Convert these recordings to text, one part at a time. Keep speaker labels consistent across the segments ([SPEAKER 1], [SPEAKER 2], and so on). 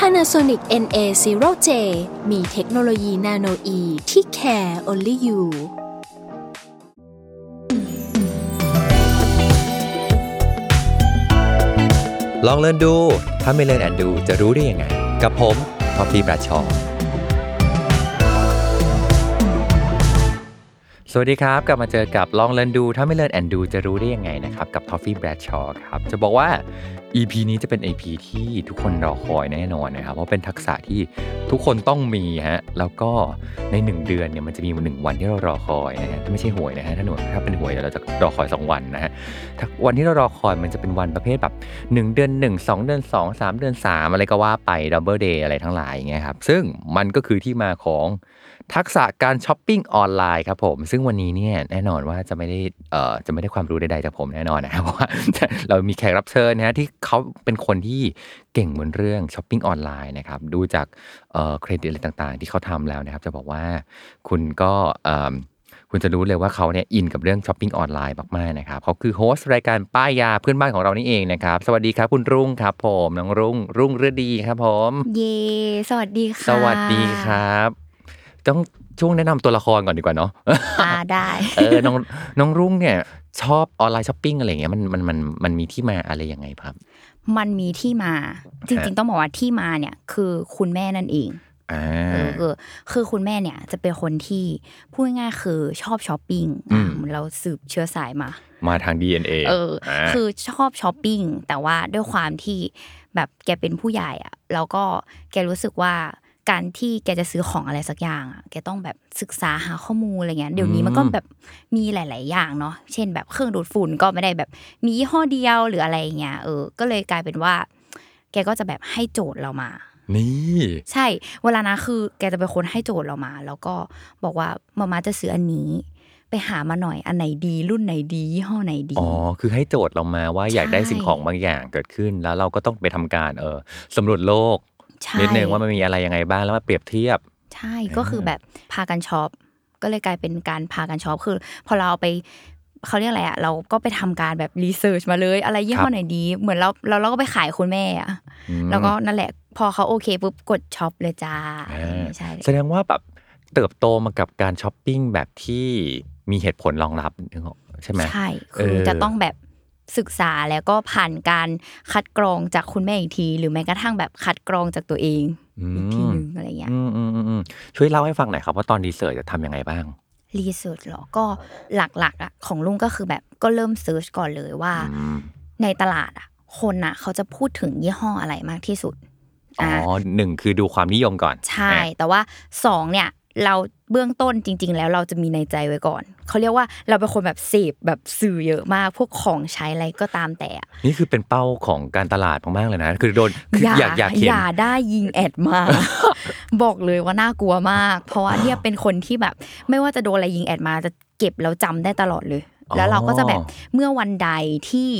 [SPEAKER 1] Panasonic NA0J มีเทคโนโลยีนาโนอีที่ care only you
[SPEAKER 2] ลองเล่นดู ถ้าไม่เล่นแอนดูจะรู้ได้ยังไง กับผมพอพี่ประชอสวัสดีครับ กลับมาเจอกับลองเล่นดู ถ้าไม่เล่นแอนดูจะรู้ได้ยังไงนะครับ กับ Toffee b r a d s h a w ครับ จะบอกว่า EP นี้จะเป็น EP ที่ทุกคนรอคอยแน่นอนนะครับ เพราะเป็นทักษะที่ทุกคนต้องมีฮะ แล้วก็ใน 1 เดือนเนี่ยมันจะมีหนึ่งวันที่เรารอคอยนะฮะไม่ใช่หวยนะฮะถ้าหนูถ้าเป็นหวยเดี๋ยวเราจะรอคอย 2 วันนะฮะถ้าวันที่เรารอคอยมันจะเป็นวันประเภทแบบ 1 เดือน 1 2 เดือน 2 3 เดือน 3 อะไรก็ว่าไป double day อะไรทั้งหลายอย่างเงี้ยครับ ซึ่งมันก็คือที่มาของ ทักษะการช้อปปิ้งออนไลน์ครับผม ซึ่งวันนี้เนี่ยแน่นอนว่าจะไม่ได้เอ่อจะไม่ได้ความรู้ใดๆจากผมแน่นอนนะครับเพราะว่าเรามีแขกรับเชิญนะฮะที่เขาเป็นคนที่เก่งบนเรื่องช้อปปิ้งออนไลน์นะครับดูจากเอ่อเครดิตอะไรต่างๆ ที่เขาทำแล้วนะครับ จะบอกว่าคุณก็เอ่อคุณจะรู้เลยว่าเขาเนี่ยอินกับเรื่องช้อปปิ้งออนไลน์มากๆนะครับเขาคือ host รายการป้ายยาเพื่อนบ้านของเรานี่เองนะครับ สวัสดีครับคุณรุ่งครับ ผมน้องรุ่งรุ่งฤดีครับผม
[SPEAKER 3] เย่สวัสดีค่ะ
[SPEAKER 2] สวัสดีครับ ต้องช่วงแนะนำตัวละครก่อนดีกว่าเนาะ
[SPEAKER 3] อ่าได้
[SPEAKER 2] เออน้องน้องรุ่งเนี่ยชอบออนไลน์ช้อปปิ้งอะไรเงี้ยมันมันมันมันมีที่มาอะไรยังไงครับ
[SPEAKER 3] มันมีที่มาจริง ๆ ต้องบอกว่าที่มาเนี่ยคือคุณแม่นั่นเอง
[SPEAKER 2] อ่า
[SPEAKER 3] เออคือคือคุณแม่เนี่ยจะเป็นคนที่พูดง่ายๆคือชอบช้อปปิ้ง
[SPEAKER 2] อืม
[SPEAKER 3] อ่าเหมือนเราสืบเชื้อสายมา
[SPEAKER 2] มาทาง DNA
[SPEAKER 3] เอออาคือชอบช้อปปิ้งแต่ว่าด้วยความที่แบบแกเป็นผู้ใหญ่อะแล้วก็แกรู้สึกว่า การที่แกจะซื้อของอะไรสักอย่างอะแกต้องแบบศึกษาหาข้อมูลอะไรเงี้ยเดี๋ยวนี้มันก็แบบมีหลาย ๆ อย่างเนาะเช่นแบบเครื่องดูดฝุ่นก็ไม่ได้แบบมียี่ห้อเดียวหรืออะไรอย่างเงี้ยเออ ก็เลยกลายเป็นว่า แกก็จะแบบให้โจทย์เรามา
[SPEAKER 2] นี่
[SPEAKER 3] ใช่ เวลานะคือแกจะเป็นคนให้โจทย์เรามา แล้วก็บอกว่ามามาจะซื้ออันนี้ ไปหามาหน่อยอันไหนดี รุ่นไหนดียี่ห้อไหนดี
[SPEAKER 2] อ๋อ คือให้โจทย์เรามาว่าอยากได้
[SPEAKER 3] ใช่
[SPEAKER 2] สิ่งของบางอย่างเกิดขึ้น แล้วเราก็ต้องไปทำการเออสำรวจโลก
[SPEAKER 3] ใช่
[SPEAKER 2] นิดนึงว่ามันมีอะไรยังไงบ้างแล้วมาเปรียบเทียบ
[SPEAKER 3] ใช่ก็คือแบบพากันช็อปก็เลยกลายเป็นการพากันช็อปคือ พอเราเอาไปเขาเรียกอะไรอะเราก็ไปทำการแบบ research มาเลย อะไรยี่ห้อไหนดี เหมือนเราเราเราก็ไปขายคุณแม่อะ
[SPEAKER 2] อืม
[SPEAKER 3] แล้วก็นั่นแหละ พอเขาโอเคปุ๊บกดช็อปเลยจ้า
[SPEAKER 2] อ่า
[SPEAKER 3] ใช่
[SPEAKER 2] แสดงว่าแบบเติบโตมากับการช้อปปิ้งแบบที่มีเหตุผลรองรับนึกออกใช่ไหม
[SPEAKER 3] ใช่คือ
[SPEAKER 2] เออ
[SPEAKER 3] จะต้องแบบ ศึกษาแล้วก็ผ่านการคัดกรองจากคุณแม่อีกที หรือแม้กระทั่งแบบคัดกรองจากตัวเอง
[SPEAKER 2] อืม
[SPEAKER 3] อีกทีหนึ่งอะไรเงี้ย
[SPEAKER 2] อืมอืมอืมอืมช่วยเล่าให้ฟังหน่อยครับว่าตอน research จะทำยังไงบ้าง
[SPEAKER 3] research หรอก็หลักๆอะของรุ่งก็คือแบบก็เริ่ม search ก่อนเลยว่า
[SPEAKER 2] อืม
[SPEAKER 3] ในตลาดอะ คนอะ เขาจะพูดถึงยี่ห้ออะไรมากที่สุด
[SPEAKER 2] อ๋อหนึ่งคือดูความนิยมก่อน
[SPEAKER 3] ใช่ แต่ว่าสองเนี่ยเรา เบื้องต้นจริง ๆ แล้วเราจะมีในใจไว้ก่อน เขาเรียกว่าเราเป็นคนแบบเสพแบบสื่อเยอะมาก พวกของใช้อะไรก็ตามแต่อะ
[SPEAKER 2] นี่คือเป็นเป้าของการตลาดมากๆเลยนะ คือโดนคืออยากอยากเขียน
[SPEAKER 3] อย่าได้ยิงแอดมา บอกเลยว่าน่ากลัวมาก เพราะว่าเนี่ยเป็นคนที่แบบ ไม่ว่าจะโดนอะไรยิงแอดมาจะเก็บแล้วจำได้ตลอดเลย
[SPEAKER 2] อ๋อ
[SPEAKER 3] แล้วเราก็จะแบบเมื่อวันใดที่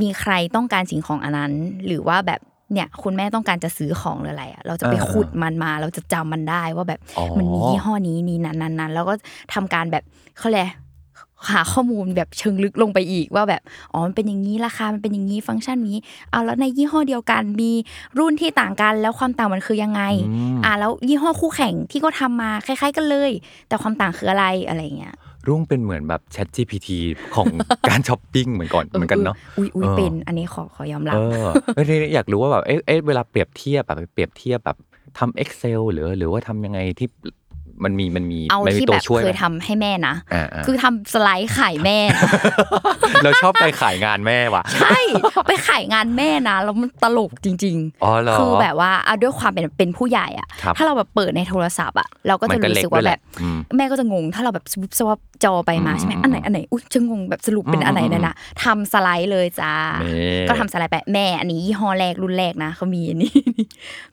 [SPEAKER 3] มีใครต้องการสิ่งของอันนั้น หรือว่าแบบ เนี่ยคุณแม่ต้องการจะซื้อของหรืออะไรอะเราจะไปขุดมันมา เราจะจำมันได้ว่าแบบ
[SPEAKER 2] อ๋อ
[SPEAKER 3] มันมียี่ห้อนี้นี้นั้นนั้นนั้นแล้วก็ทำการแบบเขาเลยกหาข้อมูลแบบเชิงลึกลงไปอีกว่าแบบอ๋อมันเป็นอย่างนี้ราคามันเป็นอย่างนี้ฟังก์ชันนี้เอาแล้วในยี่ห้อเดียวกันมีรุ่นที่ต่างกันแล้วความต่างมันคือยังไง
[SPEAKER 2] อืม
[SPEAKER 3] อ่าแล้วยี่ห้อคู่แข่งที่ก็ทำมาคล้าย ๆ กันเลย แต่ความต่างคืออะไรอะไรอย่างเงี้ย
[SPEAKER 2] รุ่งเป็นเหมือนแบบ Chat GPT ของการช้อปปิ้งเหมือนก่อนเหมือนกันเนาะ
[SPEAKER 3] อุ้ยอุ้ย
[SPEAKER 2] เออ
[SPEAKER 3] เป็นอันนี้ขอขอยอมรับ
[SPEAKER 2] เออเอ้ยอยากรู้ว่าแบบเอ๊ะเอ๊ะเวลาเปรียบเทียบแบบเปรียบเทียบแบบทำ Excel หรือหรือว่าทำยังไงที่ มันมีมันมี
[SPEAKER 3] เอา
[SPEAKER 2] มันมี
[SPEAKER 3] ที่
[SPEAKER 2] ตั
[SPEAKER 3] แบ
[SPEAKER 2] ว
[SPEAKER 3] บ
[SPEAKER 2] ช่วย
[SPEAKER 3] เคย
[SPEAKER 2] ไหม
[SPEAKER 3] ทำให้แม่นะ
[SPEAKER 2] อ่าอ่า
[SPEAKER 3] คือทำสไลด์ขายแม่
[SPEAKER 2] เราชอบไปขายงานแม่ว่ะ
[SPEAKER 3] ใช่ ไปขายงานแม่นะแล้วมันตลกจริง
[SPEAKER 2] อ๋อเหรอ
[SPEAKER 3] คือแบบว่าเอาด้วยความเป็นเป็นผู้ใหญ่อะ
[SPEAKER 2] ครับ
[SPEAKER 3] ถ้าเราแบบเปิดในโทรศัพท์อะเราก็
[SPEAKER 2] มั
[SPEAKER 3] จะ
[SPEAKER 2] นก็
[SPEAKER 3] รู้
[SPEAKER 2] เล็ก
[SPEAKER 3] สึก
[SPEAKER 2] ด้ว
[SPEAKER 3] ว่าย
[SPEAKER 2] แห
[SPEAKER 3] แบ
[SPEAKER 2] ละ
[SPEAKER 3] บ
[SPEAKER 2] อืม
[SPEAKER 3] แม่ก็จะงง ถ้าเราแบบสวิปสวอปจอไปมา
[SPEAKER 2] อืม
[SPEAKER 3] ใช่ไหม
[SPEAKER 2] อืม
[SPEAKER 3] อันไหนอันไหนอุ้ยจะงงแบบสรุปเป็น
[SPEAKER 2] อืม
[SPEAKER 3] อันไหน
[SPEAKER 2] อืม
[SPEAKER 3] นั่นนะทำสไลด์เลยจ้า
[SPEAKER 2] นี่
[SPEAKER 3] ก็ทำสไลด์ไปแม่อันนี้ยี่ห้อแรกรุ่นแรกนะเขามีอันนี้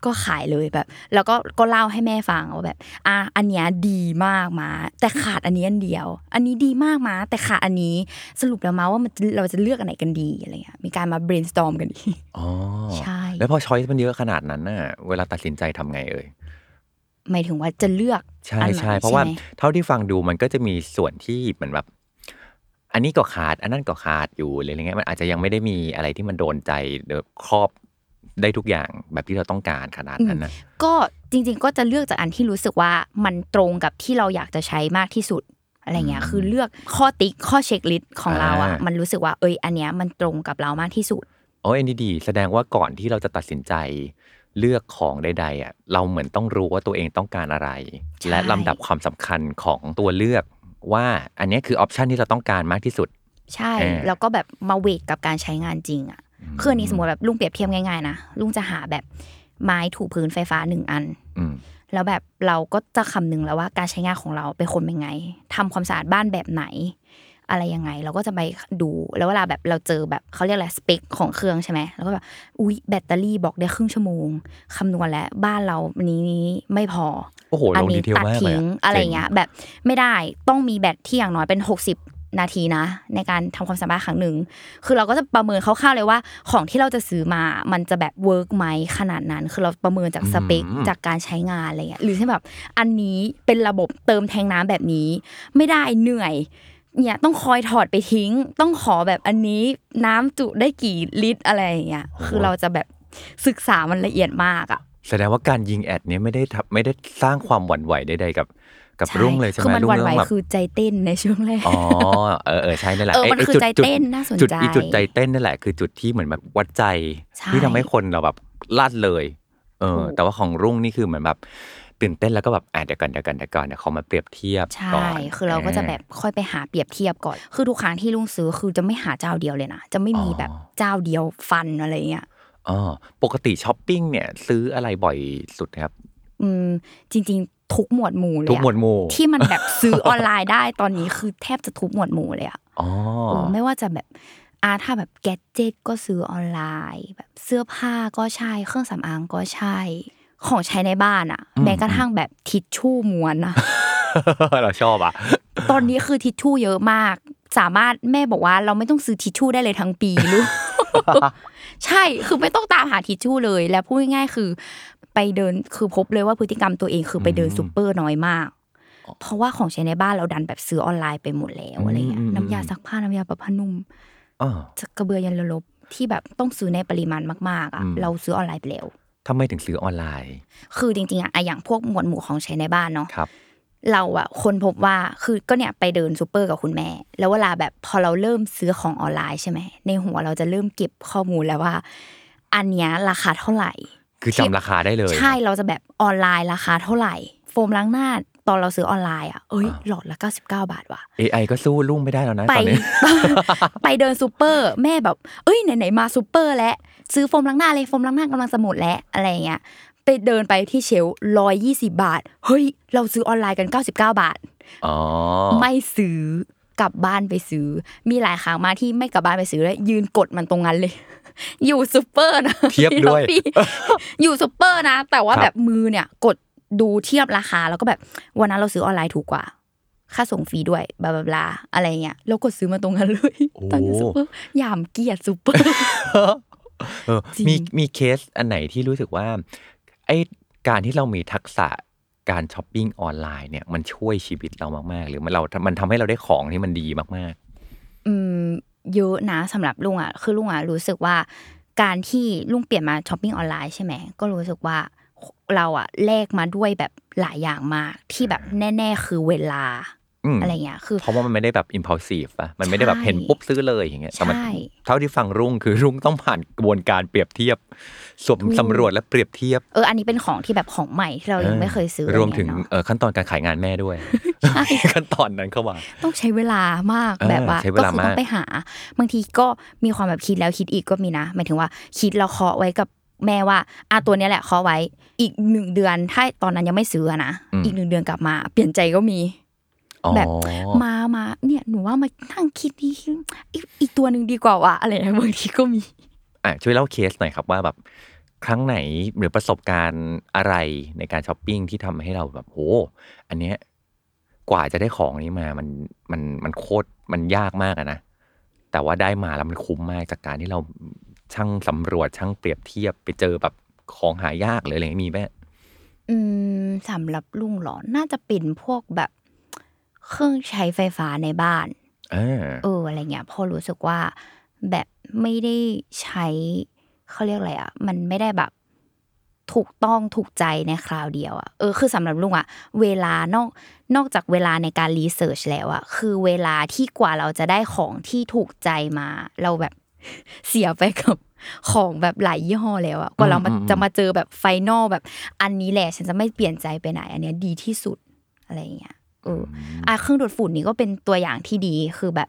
[SPEAKER 3] ก็ขายเลยแบบ แล้วก็ก็เล่าให้แม่ฟังว่าแบบ อะอันเนี้ยดีมากมา แต่ขาดอันนี้อันเดียว อันนี้ดีมากมา แต่ขาดอันนี้สรุปแล้วมาว่ามันจะเราจะเลือกอันไหนกันดีอะไรเงี้ยมีการมา brainstorm กันอีก
[SPEAKER 2] อ๋อ
[SPEAKER 3] ใช่
[SPEAKER 2] แล้วพอช้อยส์มันเยอะขนาดนั้นน่ะเวลาตัดสินใจทำไงเอ่ย
[SPEAKER 3] หมายถึงว่าจะเลือก
[SPEAKER 2] ใช่
[SPEAKER 3] อันไหน
[SPEAKER 2] ใช่เพราะว่า
[SPEAKER 3] ใช่ไหม
[SPEAKER 2] เท่าที่ฟังดูมันก็จะมีส่วนที่เหมือนแบบ อันนี้ก็ขาด อันนั้นก็ขาดอยู่หรืออะไรเงี้ยมันอาจจะยังไม่ได้มีอะไรที่มันโดนใจหรือครอบ ได้ทุกอย่างแบบที่เราต้องการขนาดนั้นนะ
[SPEAKER 3] ก็จริง ๆ ก็จะเลือกจากอันที่รู้สึกว่ามันตรงกับที่เราอยากจะใช้มากที่สุดอะไรเงี้ย
[SPEAKER 2] อืม
[SPEAKER 3] คือเลือกข้อติ๊กข้อ checklist ของเราอะ
[SPEAKER 2] อ่ามั
[SPEAKER 3] มันรู้สึกว่าเอยอันเนี้ยมันตรงกับเรามากที่สุด
[SPEAKER 2] โอ้ยอันนี้ดี แสดงว่าก่อนที่เราจะตัดสินใจเลือกของใดๆอะเราเหมือนต้องรู้ว่าตัวเองต้องการอะไร
[SPEAKER 3] ใช่
[SPEAKER 2] และลำดับความสำคัญของตัวเลือกว่าอันเนี้ยคือ option ที่เราต้องการมากที่สุด
[SPEAKER 3] ใช่
[SPEAKER 2] เออ
[SPEAKER 3] แล้วก็แบบมาเวทกับการใช้งานจริงอะ คืออันนี้สมมติแบบลุงเปรียบเทียบง่ายๆนะลุงจะหาแบบไม้ถูพื้นไฟฟ้าหนึ่งอัน
[SPEAKER 2] อืม
[SPEAKER 3] แล้วแบบเราก็จะคำนึงแล้วว่าการใช้งานของเราเป็นคนเป็นไงทำความสะอาดบ้านแบบไหน อะไรยังไง เราก็จะไปดูแล้วเวลาแบบเราเจอแบบเขาเรียกอะไรสเปคของเครื่องใช่ไหมแล้วก็แบบอุ๊ยแบตเตอรี่บอกได้ครึ่งชั่วโมงคำนวณแล้วบ้านเรานี้นี้ไม่พอ
[SPEAKER 2] โอ้โห
[SPEAKER 3] อั
[SPEAKER 2] ลง
[SPEAKER 3] นี้
[SPEAKER 2] ดีเทล
[SPEAKER 3] ตัด
[SPEAKER 2] มากเลย
[SPEAKER 3] ทิ้ง
[SPEAKER 2] อะ
[SPEAKER 3] อะไร
[SPEAKER 2] จ๋
[SPEAKER 3] เงี้ยแบบไม่ได้ต้องมีแบตที่อย่างน้อยเป็น 60 นาทีนะ ในการทำความสะอาดครั้งหนึ่ง คือเราก็จะประเมินคร่าวๆเลยว่า ของที่เราจะซื้อมา มันจะแบบ work ไหมขนาดนั้น คือเราประเมินจากสเปค
[SPEAKER 2] อืม
[SPEAKER 3] จากการใช้งานอะไรเงี้ย หรือที่แบบ อันนี้เป็นระบบเติมแทงน้ำแบบนี้ ไม่ได้เหนื่อยเนี่ยต้องคอยถอดไปทิ้ง ต้องขอแบบอันนี้น้ำจุได้กี่ลิตรอะไรอย่างเงี้ย คือเราจะแบบศึกษามันละเอียดมากอะ
[SPEAKER 2] แสดงว่าการยิงแอดเนี้ยไม่ได้ทำไม่ได้สร้างความหวั่นไหวใดๆกับ กับ
[SPEAKER 3] ใช่
[SPEAKER 2] รุ่งเลยใช่ไหม
[SPEAKER 3] คือมัน
[SPEAKER 2] รุ่ง
[SPEAKER 3] หวันไหว
[SPEAKER 2] เรื่องแบบ
[SPEAKER 3] คือใจเต้นในช่วงแรก
[SPEAKER 2] อ๋อเออเออใช่นั่นแหละ
[SPEAKER 3] เออมัน
[SPEAKER 2] ไคื
[SPEAKER 3] อใจ
[SPEAKER 2] จุด
[SPEAKER 3] เต้นน่าสน
[SPEAKER 2] จุด
[SPEAKER 3] ใจ
[SPEAKER 2] อีจุดใจเต้นนั่นแหละคือจุดที่เหมือนแบบวัดใจ
[SPEAKER 3] ใช่
[SPEAKER 2] ที่ทำให้คนเราแบบลั่นเลย เออ
[SPEAKER 3] ถูก
[SPEAKER 2] แต่ว่าของรุ่งนี่คือเหมือนแบบตื่นเต้นแล้วก็แบบอะเดี๋ยวก่อนเดี๋ยวก่อนเดี๋ยวก่อนเดี๋ยวเขามาเปรียบเทียบ
[SPEAKER 3] ใช่
[SPEAKER 2] ก่อน
[SPEAKER 3] คือเราก็จะแบบค่อยไปหาเปรียบเทียบก่อน คือทุกครั้งที่ลุงซื้อคือจะไม่หาเจ้าเดียวเลยนะจะไม่มีแบบเจ้าเดียวฟันอะไรเงี้ย
[SPEAKER 2] อ๋อปกติช้อปปิ้งเนี่ยซื้ออะไรบ่อยสุดครับ
[SPEAKER 3] อืมจริง ๆ ทุกหมวดหมู่เลยอะ
[SPEAKER 2] ทุกหมวดหมู่
[SPEAKER 3] ที่มันแบบซื้อออนไลน์ได้ตอนนี้คือแทบจะทุกหมวดหมู่เลยอะ
[SPEAKER 2] อ๋อ
[SPEAKER 3] โอ้ไม่ว่าจะแบบอาถ้าแบบแกดเจ็ตก็ซื้อออนไลน์ แบบเสื้อผ้าก็ใช่เครื่องสำอางก็ใช่ ของใช้ในบ้านอะแม้กระทั่งแบบทิชชู่ม้วนอะ
[SPEAKER 2] เราชอบอะ
[SPEAKER 3] ตอนนี้คือทิชชู่เยอะมาก สามารถแม่บอกว่าเราไม่ต้องซื้อทิชชู่ได้เลยทั้งปีลูกใช่คือไม่ต้องตามหาทิชชู่เลย แล้วพูดง่ายๆคือ ไปเดินคือพบเลยว่าพฤติกรรมตัวเองคือไปเดิน
[SPEAKER 2] อืม
[SPEAKER 3] ซูเปอร์น้อยมาก เพราะว่าของใช้ในบ้านเราดันแบบซื้อออนไลน์ไปหมดแล้วอะไรเงี้
[SPEAKER 2] อื
[SPEAKER 3] ย
[SPEAKER 2] มอืม
[SPEAKER 3] น้ำยาซักผ้าน้ำยาปรับผ้านุ่ม
[SPEAKER 2] อ๋อ
[SPEAKER 3] กระเบือยันระลบที่แบบต้องซื้อในปริมาณมากๆอะ
[SPEAKER 2] อืม
[SPEAKER 3] เราซื้อออนไลน์ไปแล้ว
[SPEAKER 2] ทำไมถึงซื้อออนไลน์
[SPEAKER 3] คือจริงๆอะอะอย่างพวกหมวดหมู่ของใช้ในบ้านเนาะ
[SPEAKER 2] ครับ
[SPEAKER 3] เราอะคนพบว่าคือก็เนี่ยไปเดินซูเปอร์กับคุณแม่ แล้วเวลาแบบพอเราเริ่มซื้อของออนไลน์ใช่ไหมในหัวเราจะเริ่มเก็บข้อมูลแล้วว่า อันเนี้ยราคาเท่าไหร่
[SPEAKER 2] คือจำราคาได้เลย
[SPEAKER 3] ใช่เราจะแบบออนไลน์ราคาเท่าไหร่ โฟมล้างหน้าตอนเราซื้อออนไลน์อะ เอ้ย หลอดละ 99 บาทว่ะ
[SPEAKER 2] AI ก็สู้รุ่งไม่ได้แล้วนะ
[SPEAKER 3] ไป
[SPEAKER 2] ตอนนี้
[SPEAKER 3] ไปเดินซูเปอร์ แม่แบบ เอ้ย ไหน ๆ มาซูเปอร์แล้วซื้อโฟมล้างหน้าเลย โฟมล้างหน้ากำลังจะหมดแล้วอะไรอย่างเงี้ย ไปเดินไปที่ shelf ร้อยยี่สิบบาท เฮ้ย เราซื้อออนไลน์กัน 99 บาท
[SPEAKER 2] อ๋อ
[SPEAKER 3] ไม่ซื้อ กลับบ้านไปซื้อ มีหลายครั้งมาที่ไม่กลับบ้านไปซื้อแล้วยืนกดมันตรงนั้นเลย อยู่ซูเปอร์นะ
[SPEAKER 2] เทียบด้วย
[SPEAKER 3] พี่อยู่ซูเปอร์นะ แต่ว่า
[SPEAKER 2] ครับ
[SPEAKER 3] แบบมือเนี่ยกดดูเทียบราคา แล้วก็แบบวันนั้นเราซื้อออนไลน์ถูกกว่า ค่าส่งฟรีด้วย blah blah blah อะไรเงี้ยแล้วกดซื้อมาตรงนั้นเลย
[SPEAKER 2] โอ้
[SPEAKER 3] ตอนอยู่ซูเปอร์หยามเกียรติซูเปอร์
[SPEAKER 2] เออ
[SPEAKER 3] จริง
[SPEAKER 2] มีมีเคสอันไหนที่รู้สึกว่าไอ้การที่เรามีทักษะ การช้อปปิ้งออนไลน์เนี่ยมันช่วยชีวิตเรามากๆ หรือมันเรา มันทำให้เราได้ของที่มันดีมาก
[SPEAKER 3] อืมเยอะนะสำหรับรุ่งอะคือรุ่งอะรู้สึกว่า การที่รุ่งเปลี่ยนมาช้อปปิ้งออนไลน์ใช่ไหมก็รู้สึกว่าเราอะแลกมาด้วยแบบหลายอย่างมากที่แบบแน่ ๆ คือเวลา
[SPEAKER 2] อืม
[SPEAKER 3] อะไรเงี้ยคือ
[SPEAKER 2] เพราะว่ามันไม่ได้แบบ impulsive ป่ะมันไม่ได้แบบ
[SPEAKER 3] ใช่
[SPEAKER 2] เห็นปุ๊บซื้อเลยอย่างเงี้ยแต่มัน
[SPEAKER 3] ใช่
[SPEAKER 2] เท่าที่ฟังรุ่งคือรุ่งต้องผ่านกระบวนการเปรียบเทียบสวม
[SPEAKER 3] ถูก
[SPEAKER 2] สำรวจและเปรียบเทียบ
[SPEAKER 3] เอออันนี้เป็นของที่แบบของใหม่ที่เรายังไม่เคยซื้อ
[SPEAKER 2] รวมถึง
[SPEAKER 3] อะไรเงี้ยเนอะ
[SPEAKER 2] เอ่อขั้นตอนการขายงานแม่ด้วยขั้นตอนนั้นเข้ามา
[SPEAKER 3] ต้องใช้เวลามาก
[SPEAKER 2] เออ
[SPEAKER 3] แบบว่า
[SPEAKER 2] ใช้เว
[SPEAKER 3] ก็
[SPEAKER 2] ลา
[SPEAKER 3] คือต้อ
[SPEAKER 2] มาก
[SPEAKER 3] งไปหา บางทีก็มีความแบบคิดแล้วคิดอีกก็มีนะหมายถึงว่าคิดแล้วเคาะไว้กับแม่ว่าอะตัวเนี้ยแหละเคาะไว้อีกหนึ่งเดือนถ้าตอนนั้นยังไม่ซื้ออะนะอีกหนึ่งเดือนกลับมา เปลี่ยนใจก็มี
[SPEAKER 2] อ๋อ
[SPEAKER 3] แบบมามาเนี่ยหนูว่ามานั่งคิดดีอีกอีกตัวหนึ่งดีกว่าว่ะอะไรอย่างเงี้ยบางทีก็มี
[SPEAKER 2] อะช่วยเล่าเคสหน่อยครับว่าแบบครั้งไหนหรือประสบการณ์อะไรในการช้อปปิ้งที่ทำให้เราแบบโหอันเนี้ยกว่าจะได้ของนี้มามันมันมันโคตรมันยากมากอะนะ แต่ว่าได้มาแล้วมันคุ้มมากจากการที่เราช่างสำรวจช่างเปรียบเทียบไปเจอแบบของหายากเลยอะไรอย่างงี้มีไหม
[SPEAKER 3] อืมสำหรับลุงเหรอน่าจะเป็นพวกแบบ เครื่องใช้ไฟฟ้าในบ้าน
[SPEAKER 2] อ่า
[SPEAKER 3] เอออะไรเงี้ยพอรู้สึกว่าแบบไม่ได้ใช้เขาเรียกอะไรอะ มันไม่ได้แบบถูกต้องถูกใจในคราวเดียวอะเออคือสำหรับลุงอะ เวลานอกนอกจากเวลาในการรีเสิร์ชแล้วอะคือเวลาที่กว่าเราจะได้ของที่ถูกใจมา เราแบบเสียไปกับของแบบหลายยี่ห้อแล้วอะกว่าเรามาจะมาเจอแบบ final แบบ อันนี้แหละฉันจะไม่เปลี่ยนใจไปไหน อันเนี้ยดีที่สุดอะไรอย่างเงี้ย เอออะเครื่องดูดฝุ่นนี่ก็เป็นตัวอย่างที่ดีคือแบบ